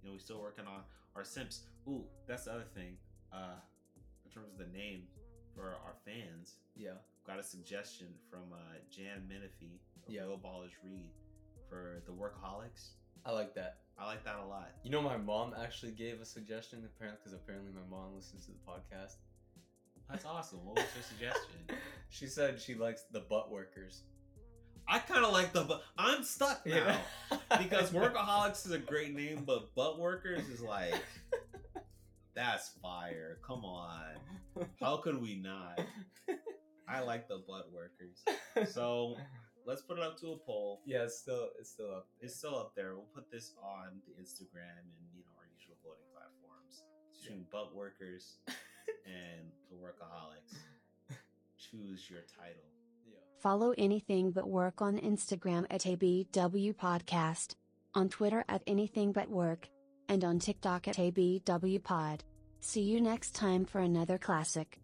You know, we're still working on our simps. Ooh, that's the other thing. Uh, in terms of the name for our fans, Yeah. got a suggestion from uh, Jan Menifee of Yeah. Real Ballers Read for the Workaholics. I like that. I like that a lot. You know, my mom actually gave a suggestion apparently because apparently my mom listens to the podcast. That's awesome. What was your suggestion? she said she likes the butt workers. I kind of like the, but I'm stuck now because Workaholics is a great name, but Butt Workers is like, that's fire. Come on. How could we not? I like the Butt Workers. So let's put it up to a poll. yeah, it's still it's still up. It's still up there. We'll put this on the Instagram and you know our usual voting platforms. It's between Butt Workers and the Workaholics. Choose your title. Yeah. Follow anything but work on Instagram at ABW Podcast, on Twitter at anything but work, and on TikTok at ABW Pod. See you next time for another classic.